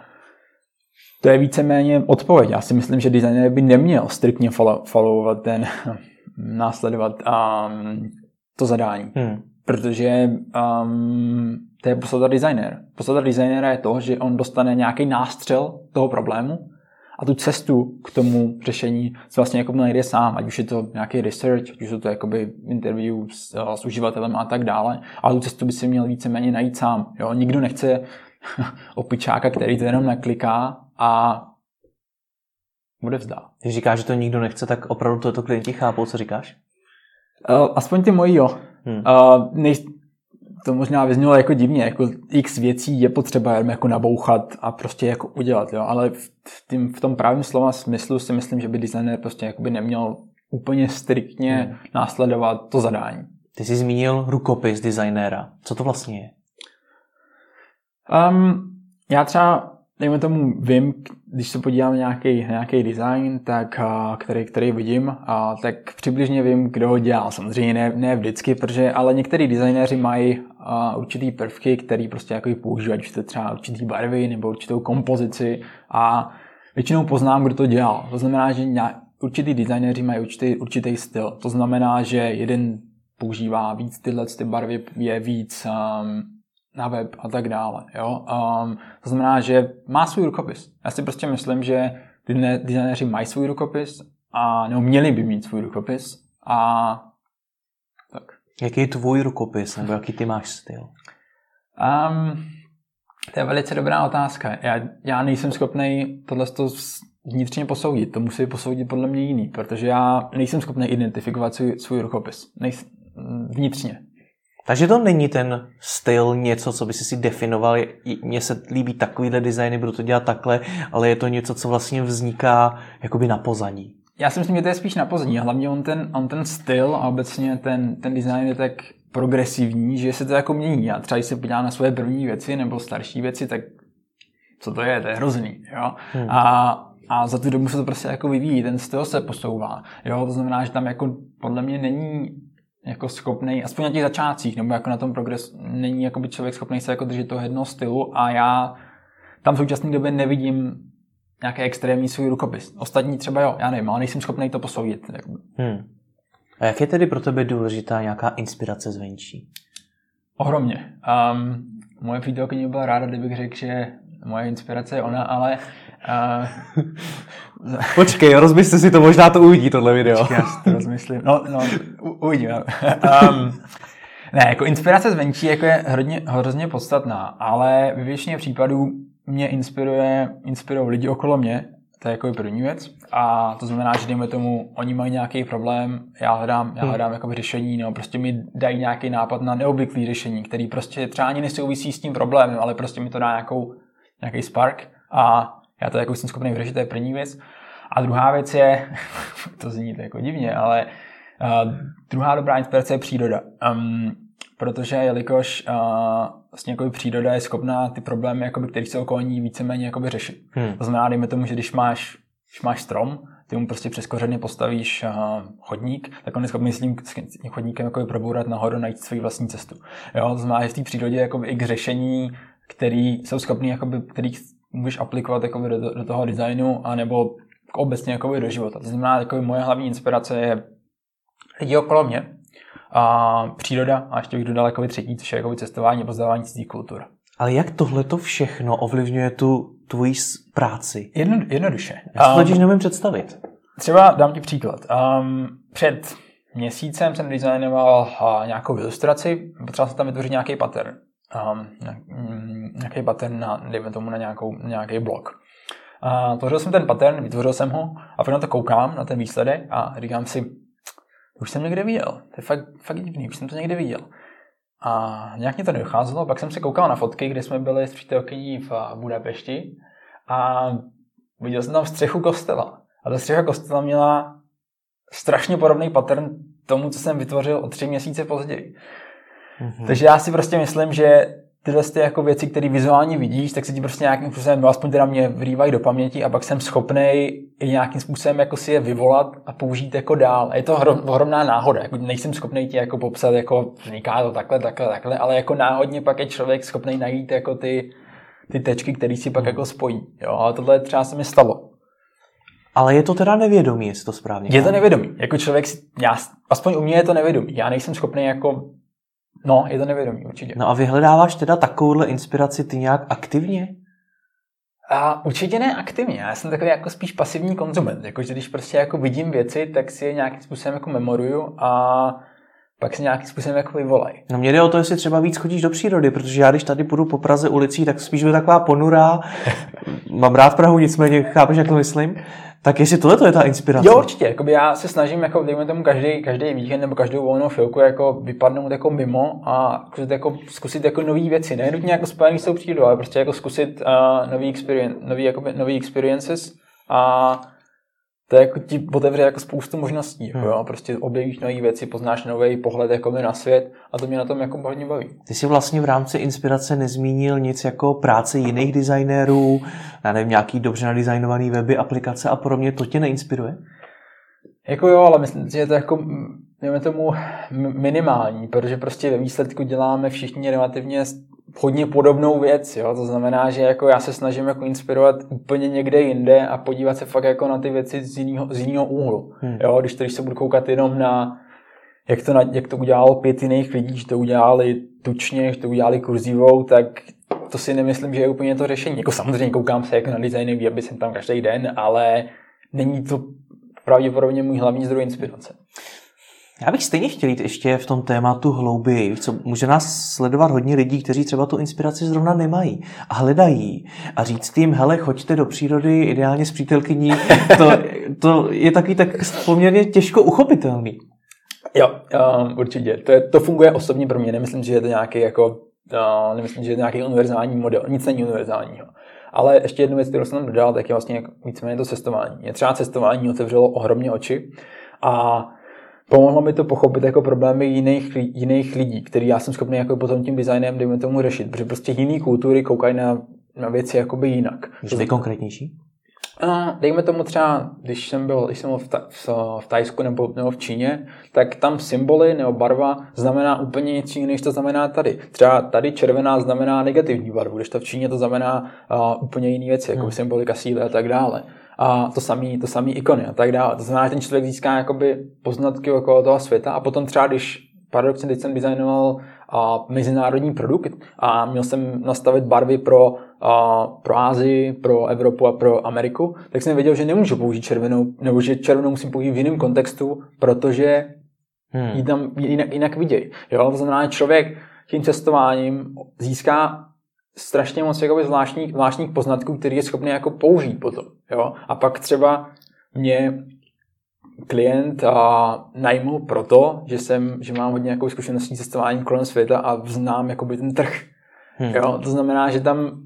to je víceméně odpověď. Já si myslím, že designer by neměl striktně follow, followovat ten, následovat um, to zadání. Hmm. Protože um, to je podstata designer. Podstata designera je to, že on dostane nějaký nástřel toho problému a tu cestu k tomu řešení se vlastně jako najde sám, ať už je to nějaký research, ať už je to jakoby interview s, eh, s uživatelem a tak dále, ale tu cestu by si měl víceméně najít sám. Jo? Nikdo nechce opičáka, který to jenom nakliká a bude vzdá. Když říkáš, že to nikdo nechce, tak opravdu to, to klienti chápou, co říkáš? Uh, aspoň ty moji, jo. Hmm. Uh, nej, to možná vyznělo jako divně, jako x věcí je potřeba jenom jako nabouchat a prostě jako udělat, jo, ale v, tým, v tom právním slova smyslu si myslím, že by designer prostě jakoby neměl úplně striktně hmm. následovat to zadání. Ty jsi zmínil rukopis designéra. Co to vlastně je? Um, já třeba dejme tomu, vím, když se podívám na nějaký, nějaký design, tak, který, který vidím, a, tak přibližně vím, kdo ho dělal. Samozřejmě ne, ne vždycky, protože, ale některý designéři mají a, určitý prvky, který prostě jako používají, ať třeba určitý barvy nebo určitou kompozici a většinou poznám, kdo to dělal. To znamená, že určitý designéři mají určitý, určitý styl. To znamená, že jeden používá víc tyhle ty barvy, je víc um, na web a tak dále. Jo? Um, to znamená, že má svůj rukopis. Já si prostě myslím, že designéři mají svůj rukopis a nebo měli by mít svůj rukopis a tak. Jaký je tvůj rukopis, nebo jaký ty máš styl? Um, to je velice dobrá otázka. Já, já nejsem schopný tohle vnitřně posoudit. To musí posoudit podle mě jiný, protože já nejsem schopný identifikovat svůj, svůj rukopis. Nejsem, vnitřně. Takže to není ten styl něco, co by si si definoval, mně se líbí takovýhle designy, budu to dělat takhle, ale je to něco, co vlastně vzniká jakoby na pozadí. Já si myslím, že to je spíš na pozadí. Hlavně on ten, on ten styl a obecně ten, ten design je tak progresivní, že se to jako mění. Já třeba, když se podívám na svoje první věci nebo starší věci, tak co to je? To je hrozný. Jo? Hmm. A, a za tu dobu se to prostě jako vyvíjí, ten styl se posouvá. Jo? To znamená, že tam jako podle mě není jako schopný, aspoň na těch začátcích, nebo jako na tom progres, není jako by člověk schopný se jako držet toho jednoho stylu a já tam v současné době nevidím nějaký extrémní svůj rukopis. Ostatní třeba jo, já nevím, ale nejsem schopný to posoudit. Hmm. A jak je tedy pro tebe důležitá nějaká inspirace zvenčí? Ohromně. Um, moje přítelkyně byla ráda, kdybych řekl, že moje inspirace je ona, ale uh, Počkej, rozmysli si to, možná to uvidí, tohle video. Počkej, já si to rozmyslím. No, no, uvidím. um, Ne, jako inspirace zvenčí jako je hrozně, hrozně podstatná, ale ve většině případů mě inspiruje, inspirují lidi okolo mě, to je jako první věc. A to znamená, že dejme tomu, oni mají nějaký problém, já hledám, já hmm. hledám jako řešení, nebo prostě mi dají nějaký nápad na neobvyklý řešení, který prostě třeba ani nesouvisí s tím problémem, ale prostě mi to dá nějakou, nějaký spark a já to jako jsem schopný vyřešit, to je první věc. A druhá věc je, to zní to jako divně, ale uh, druhá dobrá inspirace je příroda. Um, protože jelikož uh, vlastně jako příroda je schopná ty problémy, jakoby, které se okolo ní víceméně jakoby, řešit. Hmm. To znamená, dejme tomu, že když máš, když máš strom, ty mu prostě přes kořeny postavíš uh, chodník, tak on je schopný s tím, s tím chodníkem jakoby, probourat nahoru, najít svoji vlastní cestu. Jo? To znamená, že v té přírodě jakoby, i k řešení, které jsou schopné, jakoby, který můžeš aplikovat jakoby, do, do toho designu, anebo obecně jakoby, do života. To znamená, jakoby, moje hlavní inspirace je lidi okolo mě, a příroda a ještě bych dodal jako třetí, což je jako cestování a poznávání cizích kultur. Ale jak tohle to všechno ovlivňuje tu tvoji práci? Jedno, jednoduše. Já si to totiž nemůžu představit. Třeba dám ti příklad. Um, před měsícem jsem designoval uh, nějakou ilustraci, potřeboval jsem tam vytvořit nějaký pattern. Um, nějaký pattern na, dejme tomu, na, nějakou, nějaký blok. Uh, tvořil jsem ten pattern, vytvořil jsem ho a potom na to koukám, na ten výsledek a říkám si, už jsem někde viděl. To je fakt, fakt divný, už jsem to někde viděl. A nějak mě to nedocházelo, pak jsem se koukal na fotky, kde jsme byli s přítelkyní v Budapešti a viděl jsem tam střechu kostela. A ta střecha kostela měla strašně podobný pattern tomu, co jsem vytvořil o tři měsíce později. Mm-hmm. Takže já si prostě myslím, že tyhle ty jako věci, které vizuálně vidíš, tak se ti prostě nějakým způsobem, no aspoň teda mě vrývají do paměti a pak jsem schopný i nějakým způsobem jako si je vyvolat a použít jako dál. A je to hrom, ohromná náhoda. Jako nejsem schopný ti jako popsat, jako vzniká to takhle, takhle, takhle, ale jako náhodně pak je člověk schopný najít jako ty, ty tečky, které si pak hmm. jako spojí. Jo, a tohle třeba se mi stalo. Ale je to teda nevědomí, jestli to správně. Je to nevědomí. Jako člověk já, aspoň u mě je to nevědomí. Já nejsem schopný jako No, je to nevědomí, určitě. No a vyhledáváš teda takovouhle inspiraci ty nějak aktivně? A určitě ne aktivně, já jsem takový jako spíš pasivní konzument, jakože když prostě jako vidím věci, tak si je nějakým způsobem jako memoruju a pak se nějakým způsobem jako vyvolají. No mě jde o to, jestli třeba víc chodíš do přírody, protože já když tady půjdu po Praze ulicí, tak spíš byl taková ponurá. Mám rád Prahu, nicméně chápeš, jak to myslím. Tak jestli tohle to je ta inspirace. Jo, určitě. Jakoby já se snažím, jako, dejme tomu, každý, každý víkend nebo každou volnou chvilku jako vypadnout jako mimo a zkusit jako, zkusit jako nové věci. Ne nutně jako spojený s tou přírodou, ale prostě jako zkusit uh, nový, experience, nový, jakoby, nový experiences a to je jako ti otevře jako spoustu možností. Jako, hmm. jo? Prostě objevíš nové věci, poznáš nový pohled jako na svět a to mě na tom jako hodně baví. Ty jsi vlastně v rámci inspirace nezmínil nic jako práce jiných designérů, já nevím, nějaký dobře nadizajnovaný weby, aplikace a podobně, to tě neinspiruje? Jako jo, ale myslím, že je to jako, dejme tomu, minimální, protože prostě ve výsledku děláme všichni relativně hodně podobnou věc, jo? to znamená, že jako já se snažím jako inspirovat úplně někde jinde a podívat se fakt jako na ty věci z jiného, z jiného úhlu. Hmm. Jo? Když, to, když se budu koukat jenom na jak to, jak to udělalo pět jiných lidí, že to udělali tučně, že to udělali kurzivou, tak to si nemyslím, že je úplně to řešení. Jako samozřejmě koukám se jako na designy, aby jsem tam každý den, ale není to pravděpodobně můj hlavní zdroj inspirace. Já bych stejně chtěl jít ještě v tom tématu hlouběji. Co, může nás sledovat hodně lidí, kteří třeba tu inspiraci zrovna nemají a hledají. A říct jim, hele, choďte do přírody, ideálně s přítelkyní, to, to je takový tak poměrně těžko uchopitelný. Jo, um, určitě. To, je, to funguje osobně pro mě. Nemyslím, že je to nějaký jako, uh, nemyslím, že je to nějaký univerzální model. Nic není univerzálního. Ale ještě jednu věc, kterou jsem tam dodal, tak je vlastně víceméně to cestování. Je třeba cestování otevřelo ohromně oči a pomohlo mi to pochopit jako problémy jiných, jiných lidí, který já jsem schopný jako potom tím designem, dejme tomu, řešit, protože prostě jiné kultury koukají na, na věci jakoby jinak. Můžeš konkrétnější? A dejme tomu třeba, když jsem byl, když jsem byl v, ta, v, v Tajsku nebo, nebo v Číně, tak tam symboly nebo barva znamená úplně nic jiného, než to znamená tady. Třeba tady červená znamená negativní barvu, když to v Číně to znamená uh, úplně jiné věci, jako hmm. symbolika síly a tak dále a to samý, to samý ikony a tak dále. To znamená, že ten člověk získá jakoby poznatky okolo toho světa a potom třeba, když paradoxně teď jsem designoval a, mezinárodní produkt a měl jsem nastavit barvy pro, a, pro Ázii, pro Evropu a pro Ameriku, tak jsem věděl, že nemůžu použít červenou, nebo že červenou musím použít v jiném kontextu, protože hmm. ji tam jinak, jinak vidějí. Jo? To znamená, že člověk tím cestováním získá strašně moc jakoby zvláštních, zvláštních poznatků, který je schopný jako použít potom. Jo? A pak třeba mě klient a najmul proto, že jsem, že mám hodně nějakou zkušeností cestování kolem světa a znám jakoby ten trh. Hmm. Jo? To znamená, že tam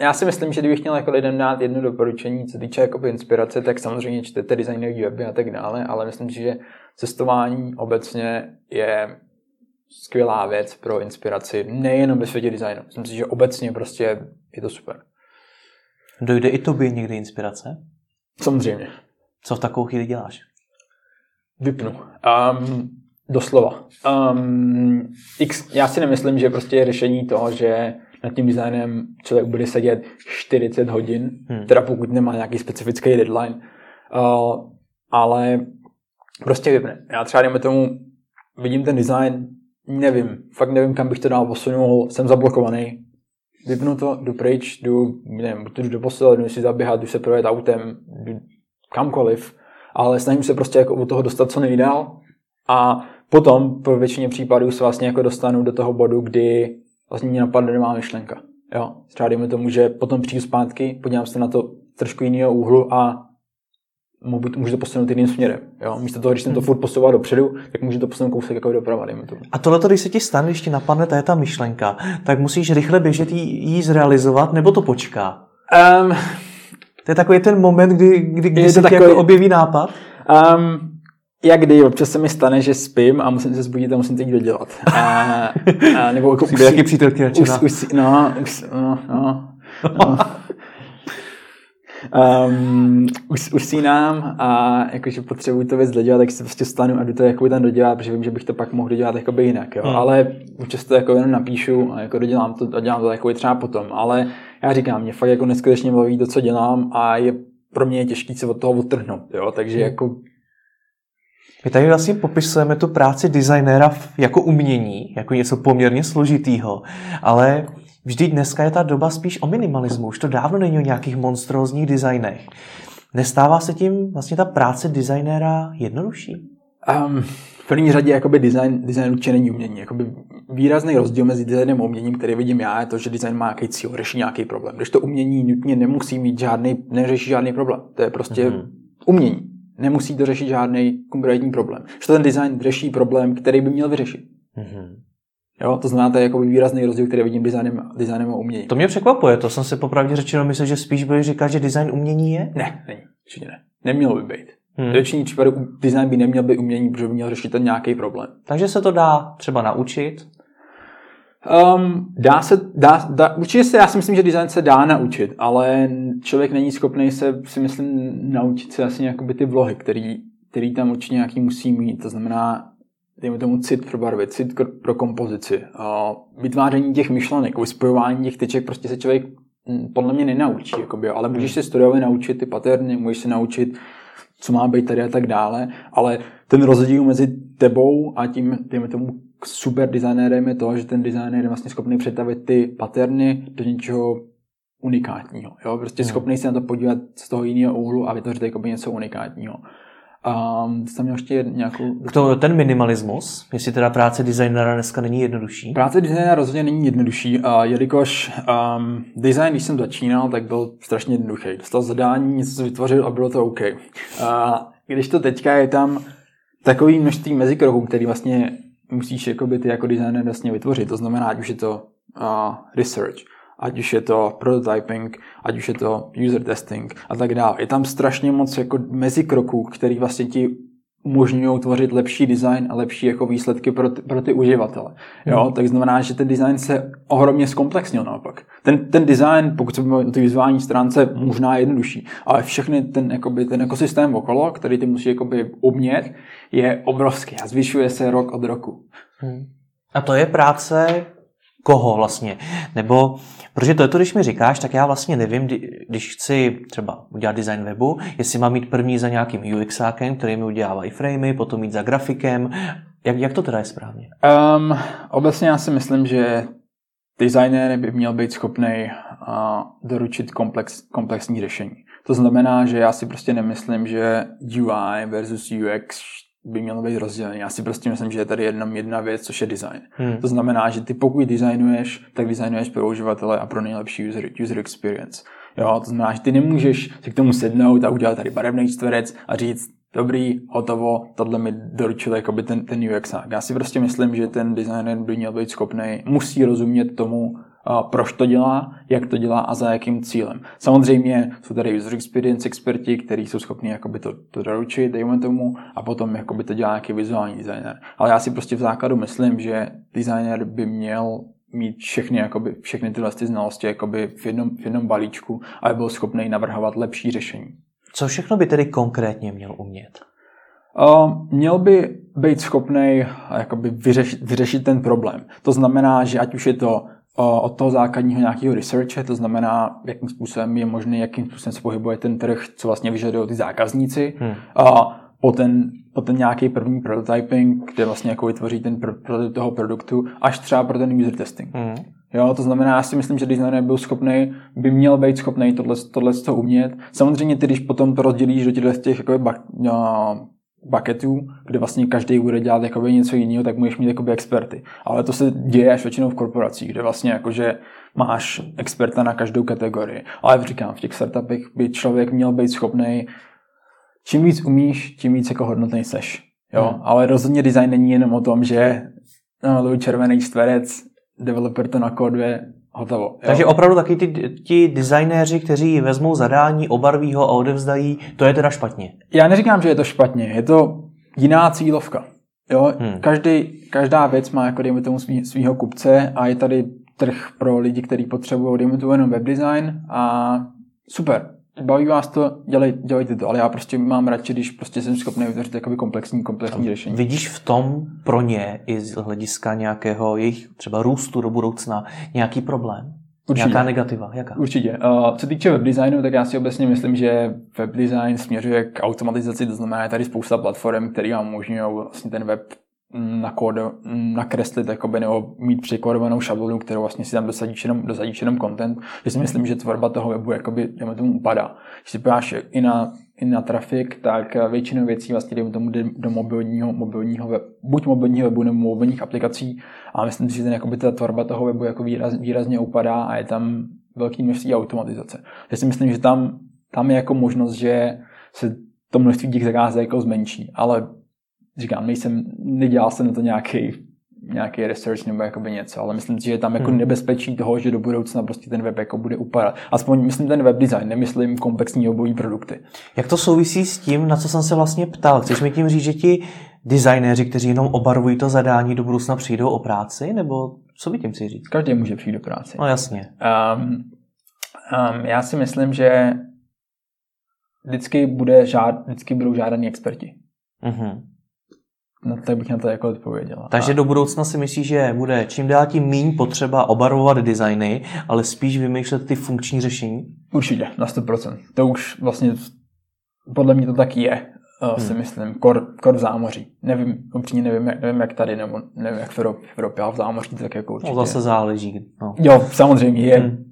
já si myslím, že kdybych měl jako lidem dát jedno doporučení, co týče jakoby inspirace, tak samozřejmě čtete designerové weby a tak dále, ale myslím si, že cestování obecně je skvělá věc pro inspiraci, nejenom ve světě designu. Myslím si, že obecně prostě je to super. Dojde i tobě někdy inspirace? Samozřejmě. Co v takovou chvíli děláš? Vypnu. Um, doslova. Um, X, já si nemyslím, že prostě je řešení toho, že nad tím designem člověk bude sedět 40 hodin, hmm. teda pokud nemá nějaký specifický deadline, uh, ale prostě vypne. Já třeba dejme tomu, vidím ten design, nevím, fakt nevím, kam bych to dál posunul, jsem zablokovaný, vypnu to, jdu pryč, jdu, nevím, buď jdu do postele, jdu si zaběhat, jdu se projet autem, jdu kamkoliv, ale snažím se prostě jako od toho dostat co nejdál a potom po většině případů se vlastně jako dostanu do toho bodu, kdy vlastně mě napadne nemá myšlenka. Jo, třeba dejme tomu, že potom přijdu zpátky, podívám se na to trošku jiného úhlu a můžu to posunout jiným směrem. Jo? Místo toho, když jsem to hmm. furt posouval dopředu, tak můžu to posunout kousek jako doprava, dejme tomu. A tohle, když se ti stane, když ti napadne ta, ta myšlenka, tak musíš rychle běžet jí, zrealizovat, nebo to počká? Um, to je takový ten moment, kdy, kdy, kdy se takový, jako objeví nápad? Um, jak kdy, občas se mi stane, že spím a musím se zbudit a musím teď dodělat. A, a, nebo jako jaký přítelky us, usí, no, us, no, no, no. Um, us, usínám a jakože potřebuji to věc dodělat, tak se prostě stanu a jdu to jako tam dodělat, protože vím, že bych to pak mohl dodělat jakoby jinak, jo. Hmm. Ale občas to jako jenom napíšu a jako dodělám to a dělám to jako třeba potom. Ale já říkám, mě fakt jako neskutečně baví to, co dělám a je pro mě je těžký se od toho odtrhnout, jo. Takže hmm. jako my tady vlastně popisujeme tu práci designéra jako umění, jako něco poměrně složitýho, ale vždy dneska je ta doba spíš o minimalismu. Už to dávno není o nějakých monstrózních designech. Nestává se tím vlastně ta práce designéra jednodušší? Um, v první řadě jakoby design, design určitě není umění. Jakoby výrazný rozdíl mezi designem a uměním, který vidím já, je to, že design má nějaký cíl, řeší nějaký problém. Když to umění nutně nemusí mít žádný, neřeší žádný problém. To je prostě mm-hmm. umění. Nemusí to řešit žádný konkrétní problém. Že ten design řeší problém, který by měl vyřešit. Mm-hmm. Jo, to znamená, to je jako výrazný rozdíl, který vidím designem, designem a umění. To mě překvapuje, to jsem si popravdě řečeno myslel, že spíš budeš říkat, že design umění je? Ne, není, určitě ne. Nemělo by být. Hmm. Většině případů design by neměl být umění, protože by měl řešit ten nějaký problém. Takže se to dá třeba naučit? Um, dá se, dá, dá, určitě se, já si myslím, že design se dá naučit, ale člověk není schopný se, si myslím, naučit se asi nějaký ty vlohy, který, který tam určitě nějaký musí mít. To znamená, dejme tomu cit pro barvy, cit pro kompozici, vytváření těch myšlenek, spojování těch tyček, prostě se člověk hm, podle mě nenaučí, jakoby, ale můžeš se studově naučit ty paterny, můžeš se naučit, co má být tady a tak dále, ale ten rozdíl mezi tebou a tím, dejme tomu, super designérem je to, že ten designér je vlastně schopný přetavit ty paterny do něčeho unikátního. Jo? Prostě hmm. schopný se na to podívat z toho jiného úhlu a vytvořit jakoby něco unikátního. A jsem měl ještě nějakou... To, ten minimalismus, jestli teda práce designera dneska není jednodušší? Práce designera rozhodně není jednodušší, a jelikož um, design, když jsem začínal, tak byl strašně jednoduchý. Dostal zadání, něco vytvořil a bylo to OK. A když to teďka je tam takový množství mezikroků, který vlastně musíš jakoby, ty jako designer vlastně vytvořit. To znamená, ať už je to uh, research, ať už je to prototyping, ať už je to user testing a tak dále. Je tam strašně moc jako mezikroků, který vlastně ti umožňují tvořit lepší design a lepší jako výsledky pro ty, pro ty uživatele. Jo? Hmm. Tak znamená, že ten design se ohromně zkomplexnil naopak. Ten, ten design, pokud se o té vizuální stránce, možná je jednodušší, ale všechny ten, jakoby, ten ekosystém okolo, který ty musí jakoby umět, je obrovský a zvyšuje se rok od roku. Hmm. A to je práce koho vlastně? Nebo, protože to je to, když mi říkáš, tak já vlastně nevím, když chci třeba udělat design webu, jestli mám mít první za nějakým UXákem, který mi udělá iframey, potom mít za grafikem. Jak, jak to teda je správně? Um, obecně já si myslím, že designer by měl být schopný uh, doručit komplex, komplexní řešení. To znamená, že já si prostě nemyslím, že UI versus UX by mělo být rozdělený. Já si prostě myslím, že je tady jedna, jedna věc, což je design. Hmm. To znamená, že ty pokud designuješ, tak designuješ pro uživatele a pro nejlepší user, user experience. Jo, to znamená, že ty nemůžeš si k tomu sednout a udělat tady barevný čtverec a říct, dobrý, hotovo, tohle mi doručil jakoby ten, ten UX. Já si prostě myslím, že ten designer by měl být schopný, musí rozumět tomu, proč to dělá, jak to dělá a za jakým cílem. Samozřejmě jsou tady user experience experti, kteří jsou schopni jakoby to, to doručit, dejme tomu, a potom jakoby to dělá nějaký vizuální designer. Ale já si prostě v základu myslím, že designer by měl mít všechny, jakoby, všechny tyhle ty znalosti jakoby v, jednom, v jednom balíčku a byl schopný navrhovat lepší řešení. Co všechno by tedy konkrétně měl umět? Uh, měl by být schopný jakoby vyřešit, vyřešit ten problém. To znamená, že ať už je to od toho základního nějakého researche, to znamená, jakým způsobem je možné, jakým způsobem se pohybuje ten trh, co vlastně vyžadují ty zákazníci, hmm. a po ten, po ten nějaký první prototyping, kde vlastně jako vytvoří ten prototyp toho produktu, až třeba pro ten user testing. Hmm. Jo, to znamená, já si myslím, že designer byl schopný, by měl být schopný tohle, tohle to umět. Samozřejmě ty, když potom to rozdělíš do těchto těch jakoby, no, bucketů, kde vlastně každý bude dělat jakoby něco jiného, tak můžeš mít jakoby experty. Ale to se děje až většinou v korporacích, kde vlastně jakože máš experta na každou kategorii. Ale říkám, v těch startupech by člověk měl být schopný, čím víc umíš, tím víc jako hodnotný seš. Jo? Hmm. Ale rozhodně design není jenom o tom, že no, červený čtverec, developer to nakoduje, hotovo. Jo. Takže opravdu taky ty, ti designéři, kteří vezmou zadání, obarví ho a odevzdají, to je teda špatně. Já neříkám, že je to špatně, je to jiná cílovka. Jo? Hmm. Každý, každá věc má jako dejme tomu svý, svýho kupce a je tady trh pro lidi, kteří potřebují dejme tomu jenom webdesign a super, baví vás to, dělej, dělejte to, ale já prostě mám radši, když prostě jsem schopný vytvořit jakoby komplexní, komplexní řešení. Vidíš v tom pro ně i z hlediska nějakého jejich třeba růstu do budoucna nějaký problém? Určitě. Nějaká negativa? Jaká? Určitě. Uh, co týče webdesignu, tak já si obecně myslím, že webdesign směřuje k automatizaci, to znamená, je tady spousta platform, které vám umožňují vlastně ten web nakódo, nakreslit jakoby, nebo mít překódovanou šablonu, kterou vlastně si tam dosadíš jenom, dosadíš jenom content, že si myslím, že tvorba toho webu jakoby, tomu upadá. Když si podíváš i na, i na trafik, tak většinou věcí vlastně dejme tomu jde do mobilního, mobilního web, buď mobilního webu nebo mobilních aplikací a myslím si, že ten, jakoby, ta tvorba toho webu jako výraz, výrazně upadá a je tam velký množství automatizace. Já si myslím, že tam, tam je jako možnost, že se to množství těch zakázek jako zmenší, ale říkám, nejsem, nedělal jsem na to nějaký nějaký research nebo jakoby něco, ale myslím si, že je tam jako hmm. nebezpečí toho, že do budoucna prostě ten web jako bude upadat. Aspoň myslím ten web design, nemyslím komplexní obojí produkty. Jak to souvisí s tím, na co jsem se vlastně ptal? Chceš mi tím říct, že ti designéři, kteří jenom obarvují to zadání, do budoucna přijdou o práci, nebo co by tím chci říct? Každý může přijít do práce. No jasně. Um, um, já si myslím, že vždycky, bude žád, vždycky budou žádaní experti. Uh-huh. No, tak bych na to jako odpověděla. Takže a... do budoucna si myslíš, že bude čím dál tím méně potřeba obarvovat designy, ale spíš vymýšlet ty funkční řešení? Určitě, na 100%. To už vlastně podle mě to taky je, uh, hmm. si myslím, kor, kor v zámoří. Nevím, upřímně nevím, jak, nevím, jak tady, nebo nevím, jak v Evropě, ale v zámoří tak jako určitě. No, zase záleží. No. Jo, samozřejmě je. Hmm.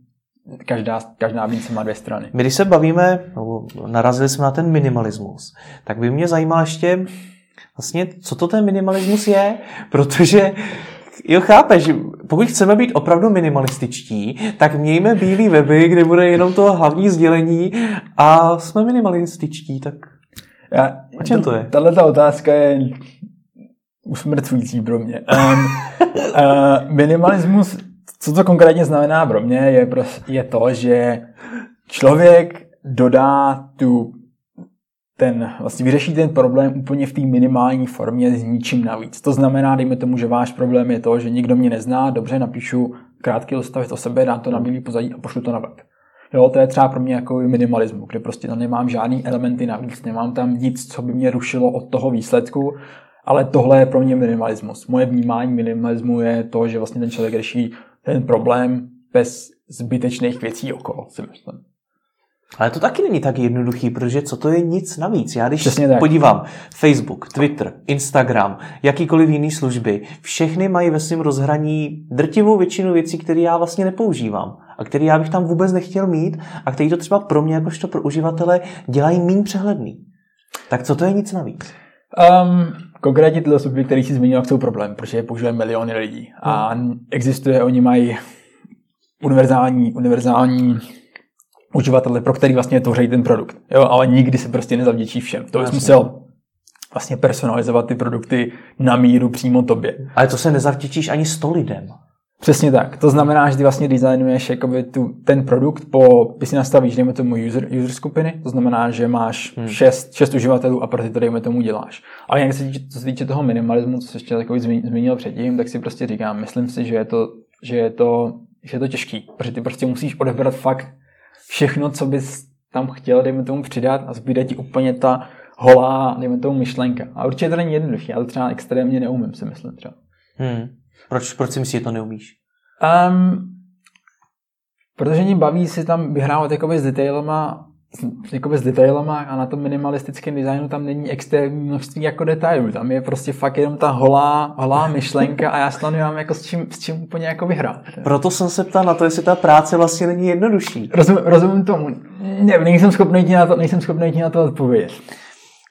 Každá, každá mince má dvě strany. My když se bavíme, no, narazili jsme na ten minimalismus, tak by mě zajímalo ještě, vlastně, co to ten minimalismus je, protože Jo, chápeš, pokud chceme být opravdu minimalističtí, tak mějme bílý weby, kde bude jenom to hlavní sdělení a jsme minimalističtí, tak Já, o čem to je? Tahle otázka je usmrcující pro mě. Um, uh, minimalismus, co to konkrétně znamená pro mě, je, je to, že člověk dodá tu ten, vlastně vyřeší ten problém úplně v té minimální formě s ničím navíc. To znamená, dejme tomu, že váš problém je to, že nikdo mě nezná, dobře napíšu krátký odstavec o sebe, dám to na bílý pozadí a pošlu to na web. Jo, to je třeba pro mě jako minimalismu, kde prostě tam nemám žádný elementy navíc, nemám tam nic, co by mě rušilo od toho výsledku, ale tohle je pro mě minimalismus. Moje vnímání minimalismu je to, že vlastně ten člověk řeší ten problém bez zbytečných věcí okolo, si myslím. Ale to taky není tak jednoduchý, protože co to je nic navíc. Já když Přesně tak. podívám Facebook, Twitter, Instagram, jakýkoliv jiný služby, všechny mají ve svém rozhraní drtivou většinu věcí, které já vlastně nepoužívám a které já bych tam vůbec nechtěl mít a které to třeba pro mě jakožto pro uživatele dělají méně přehledný. Tak co to je nic navíc? Um, konkrétně tyhle služby, které si zmínil, jsou problém, protože je používají miliony lidí. A existuje, oni mají univerzální, univerzální uživatele, pro který vlastně tvoří ten produkt. Jo, ale nikdy se prostě nezavděčí všem. To bys musel vlastně personalizovat ty produkty na míru přímo tobě. Ale to se nezavděčíš ani sto lidem. Přesně tak. To znamená, že ty vlastně designuješ jakoby tu, ten produkt po, když si nastavíš, dejme tomu user, user skupiny, to znamená, že máš hmm. šest, šest uživatelů a pro ty to dejme tomu děláš. Ale jak se, co se týče toho minimalismu, co se ještě takový zmínil předtím, tak si prostě říkám, myslím si, že je to, že je to, že je to těžký, protože ty prostě musíš odebrat fakt všechno, co bys tam chtěl, dejme tomu přidat a zbyde ti úplně ta holá, dejme tomu myšlenka. A určitě to není jednoduché, ale třeba extrémně neumím, si myslím třeba. Hmm. Proč, proč si myslíš, že to neumíš? Um, protože mě baví si tam vyhrávat jakoby s detailama, jakoby s detailama a na tom minimalistickém designu tam není extrémní množství jako detailů. Tam je prostě fakt jenom ta holá, holá myšlenka a já se tam jako s čím, s čím úplně jako vyhrát. Proto jsem se ptal na to, jestli ta práce vlastně není jednodušší. Rozum, rozumím tomu. Ne, nejsem schopný ti na to, nejsem schopný ti na to odpovědět.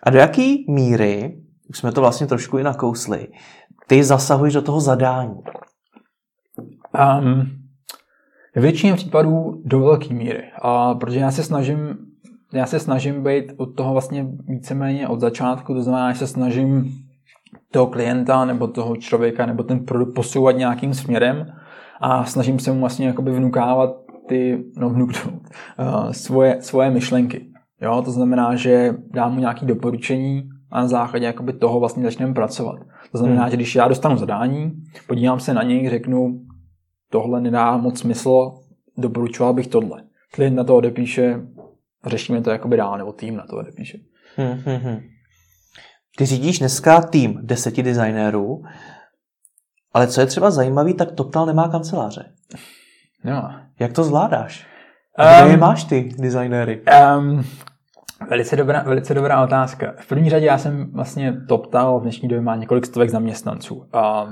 A do jaký míry, už jsme to vlastně trošku i nakousli, ty zasahuješ do toho zadání? Um, v většině případů do velké míry. A protože já se snažím já se snažím být od toho vlastně víceméně od začátku, to znamená, že se snažím toho klienta nebo toho člověka nebo ten produkt posouvat nějakým směrem a snažím se mu vlastně jakoby vnukávat ty, no vnuknout, uh, svoje, svoje myšlenky. Jo, to znamená, že dám mu nějaké doporučení a na základě jakoby toho vlastně začneme pracovat. To znamená, hmm. že když já dostanu zadání, podívám se na něj, řeknu, tohle nedá moc smysl, doporučoval bych tohle. Klient na to odepíše, řešíme to jakoby dál, nebo tým na to odepíše. Hmm, hmm, hmm. Ty řídíš dneska tým deseti designérů, ale co je třeba zajímavý, tak TopTal nemá kanceláře. No. Jak to zvládáš? Kde um, máš ty designéry? Um, Velice dobrá, velice dobrá otázka. V první řadě já jsem vlastně TopTal v dnešní době má několik stovek zaměstnanců. A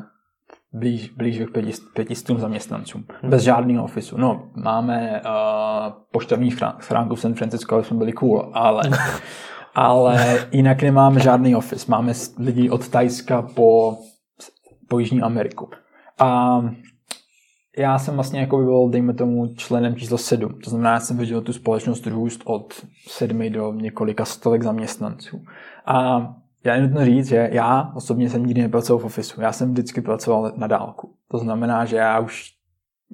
blíž, blíž k pětistům zaměstnancům. Hmm. Bez žádného ofisu. No, máme uh, poštovní schránku v San Francisco, aby jsme byli cool, ale, ale jinak nemáme žádný office. Máme lidi od Tajska po, po Jižní Ameriku. A já jsem vlastně jako by byl, dejme tomu, členem číslo 7. To znamená, já jsem viděl tu společnost růst od sedmi do několika stovek zaměstnanců. A já nutno říct, že já osobně jsem nikdy nepracoval v ofisu. Já jsem vždycky pracoval na dálku. To znamená, že já už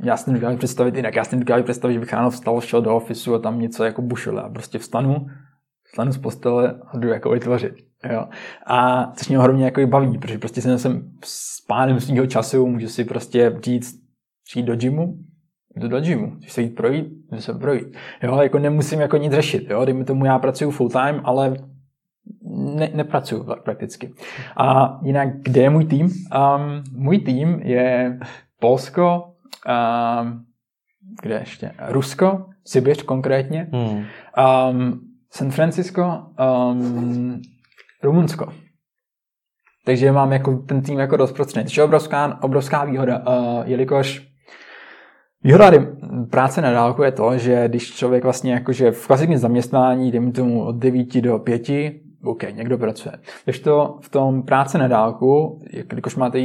já si nedokážu představit jinak. Já si nedokážu představit, že bych ráno vstal, šel do ofisu a tam něco jako bušil. Já prostě vstanu, vstanu z postele a jdu jako vytvořit. Jo. A což mě ohromně jako baví, protože prostě jsem, jsem s pánem svého času, můžu si prostě říct, přijít do gymu, jdu do gymu, když se jít projít, jdu se projít. Jo, jako nemusím jako nic řešit, jo, dejme tomu, já pracuji full time, ale ne, nepracuju prakticky. A jinak, kde je můj tým? Um, můj tým je Polsko, um, kde ještě? Rusko, Sibiř konkrétně, hmm. um, San Francisco, um, Rumunsko. Takže mám jako ten tým jako rozprostřený. To je obrovská, obrovská výhoda, uh, jelikož Výhoda práce na dálku je to, že když člověk vlastně jakože v klasickém zaměstnání, dejme tomu od 9 do 5, OK, někdo pracuje. Když to v tom práce na dálku, když máte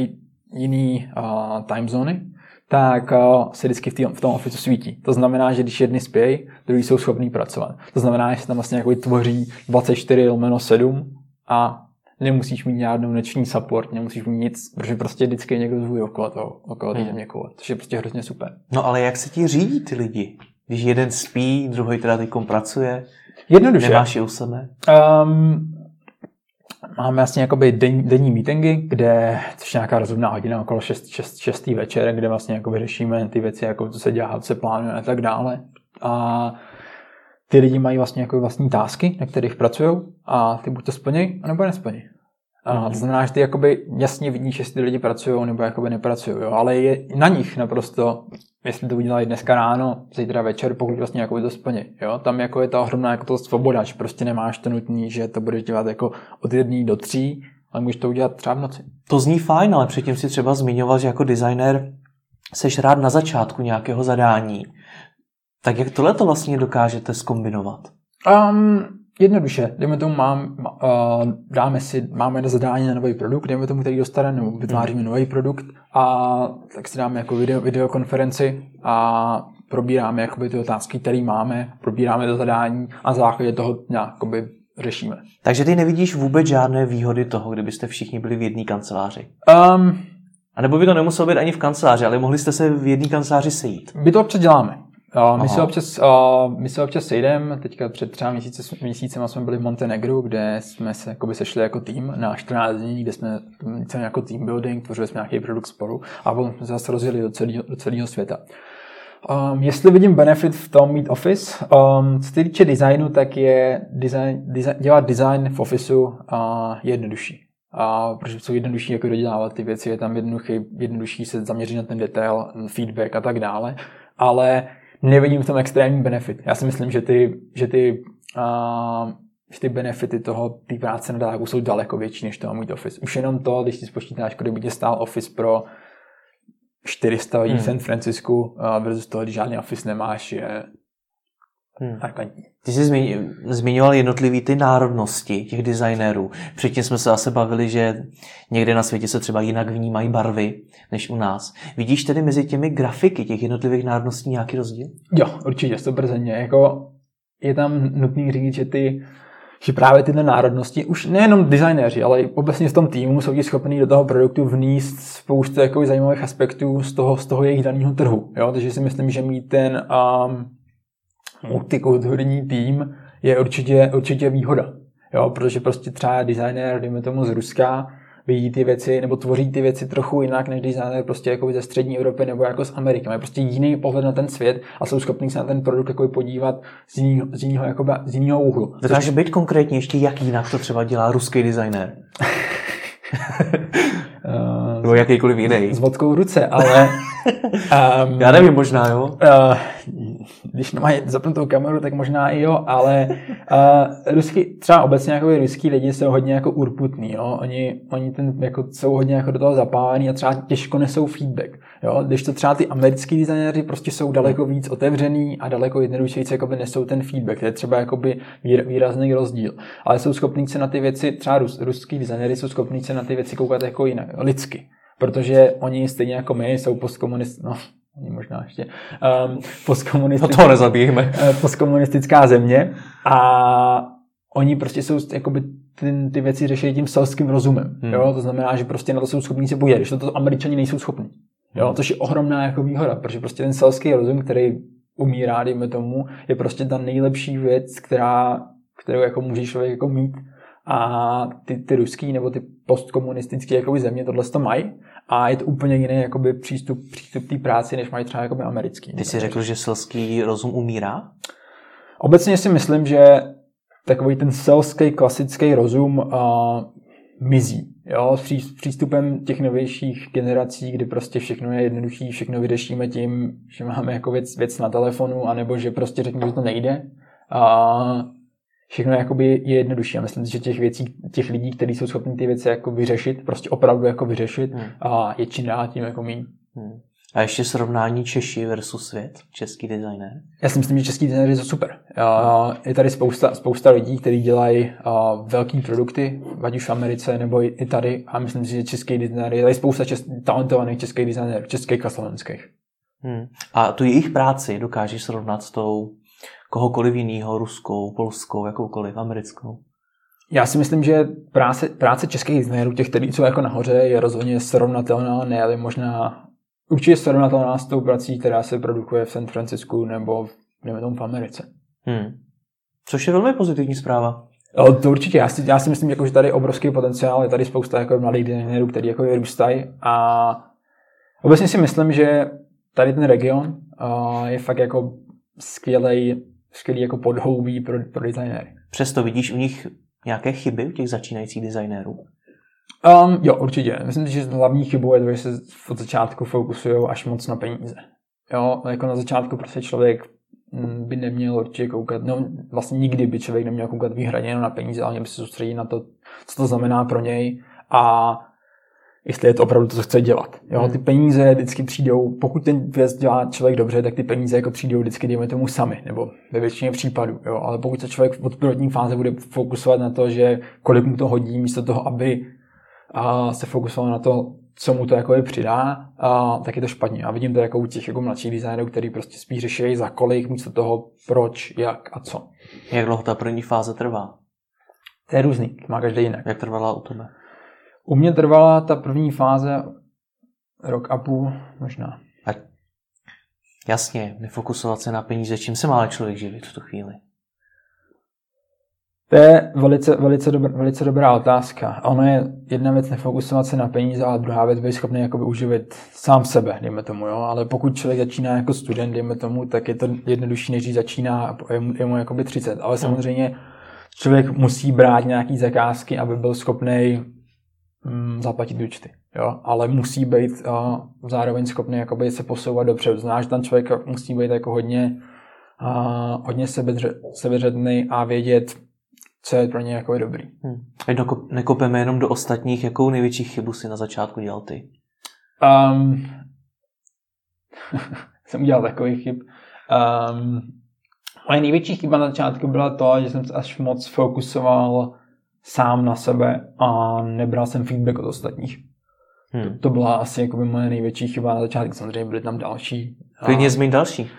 jiný uh, time zóny, tak uh, se vždycky v, tý, v tom ofisu svítí. To znamená, že když jedni spějí, druhý jsou schopní pracovat. To znamená, že se tam vlastně jako tvoří 24 lomeno 7 a nemusíš mít žádnou noční support, nemusíš mít nic, protože prostě vždycky je někdo zvůj okolo toho, okolo hmm. země kolo, což je prostě hrozně super. No ale jak se ti řídí ty lidi? Když jeden spí, druhý teda teďkom pracuje? Jednoduše. Nemáš je u sebe? Um, máme vlastně jakoby den, denní meetingy, kde, což je nějaká rozumná hodina, okolo 6, 6, 6. večer, kde vlastně jako řešíme ty věci, jako co se dělá, co se plánuje a tak dále. A ty lidi mají vlastně jako vlastní tásky, na kterých pracují a ty buď to splní, anebo nesplní. A to znamená, že ty jakoby jasně vidíš, jestli ty lidi pracují nebo jakoby nepracují, jo? ale je na nich naprosto, jestli to udělají dneska ráno, zítra večer, pokud vlastně jakoby to splní. Jo? Tam jako je ta ohromná jako to svoboda, že prostě nemáš to nutný, že to budeš dělat jako od jedné do tří, ale můžeš to udělat třeba v noci. To zní fajn, ale předtím si třeba zmiňoval, že jako designer seš rád na začátku nějakého zadání. Tak jak tohle to vlastně dokážete skombinovat? Um, jednoduše, dejme tomu, mám, uh, dáme si, máme na zadání na nový produkt, dejme tomu, který dostane, nebo vytváříme hmm. nový produkt a tak si dáme jako video, videokonferenci a probíráme jakoby ty otázky, které máme, probíráme to zadání a na základě toho nějak řešíme. Takže ty nevidíš vůbec žádné výhody toho, kdybyste všichni byli v jedné kanceláři? Um, a nebo by to nemuselo být ani v kanceláři, ale mohli jste se v jedné kanceláři sejít? My to občas děláme. Uh, my, se občas, uh, my se občas sejdeme, teďka před třeba měsíce, měsícem jsme byli v Montenegru, kde jsme se jakoby sešli jako tým na 14 dní, kde jsme něco jako team building, tvořili jsme nějaký produkt spolu a potom jsme se zase rozjeli do celého, do celého světa. Um, jestli vidím benefit v tom mít Office, um, co se týče designu, tak je design, design, dělat design v Officeu uh, jednodušší. A protože jsou jednodušší jako dodělávat ty věci, je tam jednoduchý, jednodušší se zaměřit na ten detail, feedback a tak dále, ale nevidím v tom extrémní benefit. Já si myslím, že ty, že ty, uh, že ty benefity toho, té práce na dálku jsou daleko větší než toho mít Office. Už jenom to, když si spočítáš, kolik by tě stál Office pro 400 lidí hmm. v San Francisku versus toho, když žádný office nemáš, je Hmm. Ty jsi zmiňoval jednotlivý ty národnosti těch designérů. Předtím jsme se zase bavili, že někde na světě se třeba jinak vnímají barvy než u nás. Vidíš tedy mezi těmi grafiky těch jednotlivých národností nějaký rozdíl? Jo, určitě, stoprocentně. Jako je tam nutný říct, že ty že právě tyhle národnosti, už nejenom designéři, ale i obecně v tom týmu jsou ti schopní do toho produktu vníst spoustu jako zajímavých aspektů z toho, z toho jejich daného trhu. Jo? Takže si myslím, že mít ten um, multikulturní tým je určitě, určitě výhoda. Jo? Protože prostě třeba designér, dejme tomu z Ruska, vidí ty věci, nebo tvoří ty věci trochu jinak, než designer prostě jako ze střední Evropy nebo jako z Ameriky. Mají prostě jiný pohled na ten svět a jsou schopní se na ten produkt jako podívat z jiného, z jiného, jakoby, z jiného úhlu. Dokáže být konkrétně ještě, jak jinak to třeba dělá ruský designer? Uh, Nebo jakýkoliv jiný. S vodkou v ruce, ale... Um, Já nevím, možná jo. Uh, když mají zapnutou kameru, tak možná i jo, ale uh, ruský, třeba obecně jako ruský lidi jsou hodně jako urputní, jo. Oni, oni ten, jako, jsou hodně jako do toho zapálení a třeba těžko nesou feedback, jo. Když to třeba ty americký designéři prostě jsou daleko víc otevřený a daleko jednodušeji jakoby nesou ten feedback, to je třeba jakoby výrazný rozdíl. Ale jsou schopní se na ty věci, třeba rus, ruský designéři jsou schopní se na ty věci koukat jako jinak, lidsky. Protože oni stejně jako my jsou postkomunisté, no, možná ještě, um, postkomunistická, no to nezabijeme. Eh, postkomunistická země a oni prostě jsou jakoby ty, ty věci řeší tím selským rozumem. Hmm. Jo? To znamená, že prostě na to jsou schopní se podívat, když to, to američani nejsou schopni. Jo? Což je ohromná jako výhoda, protože prostě ten selský rozum, který umírá, dejme tomu, je prostě ta nejlepší věc, která, kterou jako může člověk jako mít a ty, ty ruský nebo ty postkomunistické jakoby země tohle to mají a je to úplně jiný jakoby přístup, přístup té práci, než mají třeba jakoby americký. Ty jsi řekl, že selský rozum umírá? Obecně si myslím, že takový ten selský klasický rozum uh, mizí. Jo, s přístupem těch novějších generací, kdy prostě všechno je jednodušší, všechno vyřešíme tím, že máme jako věc, věc na telefonu, anebo že prostě řekneme, že to nejde. A všechno jakoby je jednodušší. A myslím si, že těch věcí, těch lidí, kteří jsou schopni ty věci jako vyřešit, prostě opravdu jako vyřešit hmm. a je čím dál tím jako méně. Hmm. A ještě srovnání Češi versus svět, český designer? Já si myslím, že český designer je to super. Je tady spousta, spousta lidí, kteří dělají velké produkty, ať už v Americe nebo i tady. A myslím si, že český designer je tady spousta čes, talentovaných českých designérů, českých a slovenských. Hmm. A tu jejich práci dokážeš srovnat s tou kohokoliv jiného, ruskou, polskou, jakoukoliv, americkou? Já si myslím, že práce, práce českých designérů, těch, kteří jsou jako nahoře, je rozhodně srovnatelná, ne ale možná určitě srovnatelná s tou prací, která se produkuje v San Francisku nebo v, tomu v Americe. Hmm. Což je velmi pozitivní zpráva. O, to určitě. Já si, já si myslím, jako, že tady je obrovský potenciál, je tady spousta jako mladých designérů, kteří jako vyrůstají a obecně si myslím, že tady ten region uh, je fakt jako skvělý skvělý jako podhoubí pro, pro designéry. Přesto vidíš u nich nějaké chyby, u těch začínajících designérů? Um, jo, určitě. Myslím, že hlavní chybou je to, že se od začátku fokusují až moc na peníze. Jo, jako na začátku prostě člověk mm, by neměl určitě koukat, no vlastně nikdy by člověk neměl koukat výhradně jenom na peníze, ale měl by se soustředit na to, co to znamená pro něj a jestli je to opravdu to, co chce dělat. Jo, Hmm. ty peníze vždycky přijdou, pokud ten věc dělá člověk dobře, tak ty peníze jako přijdou vždycky, dejme tomu sami, nebo ve většině případů. Jo, ale pokud se člověk od první fáze bude fokusovat na to, že kolik mu to hodí, místo toho, aby a, se fokusoval na to, co mu to jako je přidá, a, tak je to špatně. A vidím to jako u těch jako mladších designerů, který prostě spíš řeší za kolik, místo toho proč, jak a co. Jak dlouho ta první fáze trvá? To je různý, má každý jinak. Jak trvala u tebe? U mě trvala ta první fáze rok a půl možná. Jasně, nefokusovat se na peníze. Čím se má člověk živit v tu chvíli? To je velice, velice, dobr, velice dobrá otázka. Ono je jedna věc nefokusovat se na peníze, ale druhá věc být schopný jakoby uživit sám sebe, dejme tomu. Jo? Ale pokud člověk začíná jako student, dejme tomu, tak je to jednodušší, než když začíná a je mu, je mu jakoby 30. Ale samozřejmě člověk musí brát nějaký zakázky, aby byl schopný mm, zaplatit účty. Jo? Ale musí být uh, zároveň schopný jakoby se posouvat dopředu. Znáš, že ten člověk musí být jako hodně, uh, hodně sebedře, sebeředný a vědět, co je pro ně jako dobrý. Hm. Ať nekopeme jenom do ostatních, jakou největší chybu si na začátku dělal ty? Um, jsem udělal takový chyb. Um, moje největší chyba na začátku byla to, že jsem se až moc fokusoval sám na sebe a nebral jsem feedback od ostatních. Hm. To byla asi jakoby moje největší chyba na začátku. Samozřejmě byly tam další. Klidně zmiň další.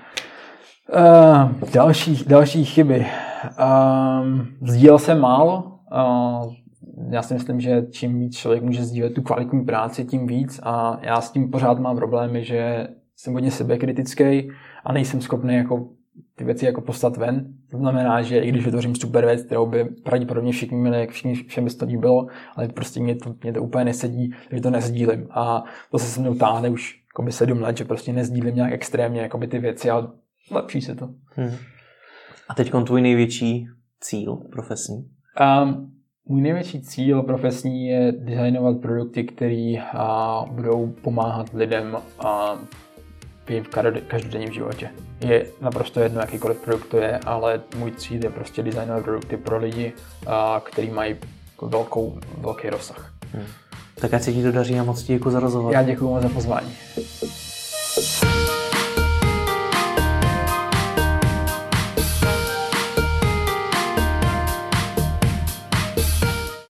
Uh, další, další chyby. Um, sdílel jsem málo. Uh, já si myslím, že čím víc člověk může sdílet tu kvalitní práci, tím víc. A já s tím pořád mám problémy, že jsem hodně sebekritický a nejsem schopný jako ty věci jako poslat ven. To znamená, že i když vytvořím super věc, kterou by pravděpodobně všichni měli, jak všichni, všem by se to líbilo, ale prostě mě to, mě to úplně nesedí, takže to nezdílím. A to se se mnou táhne už jakoby sedm let, že prostě nezdílím nějak extrémně jakoby ty věci, ale lepší se to. Hm. A teď tvůj největší cíl profesní? Um, můj největší cíl profesní je designovat produkty, které budou pomáhat lidem uh, v každodenním životě. Je naprosto jedno, jakýkoliv produkt to je, ale můj cíl je prostě designovat produkty pro lidi, který mají velkou, velký rozsah. Hm. Tak ať se ti to daří a moc ti děkuji za rozhovor. Já děkuji moc za pozvání.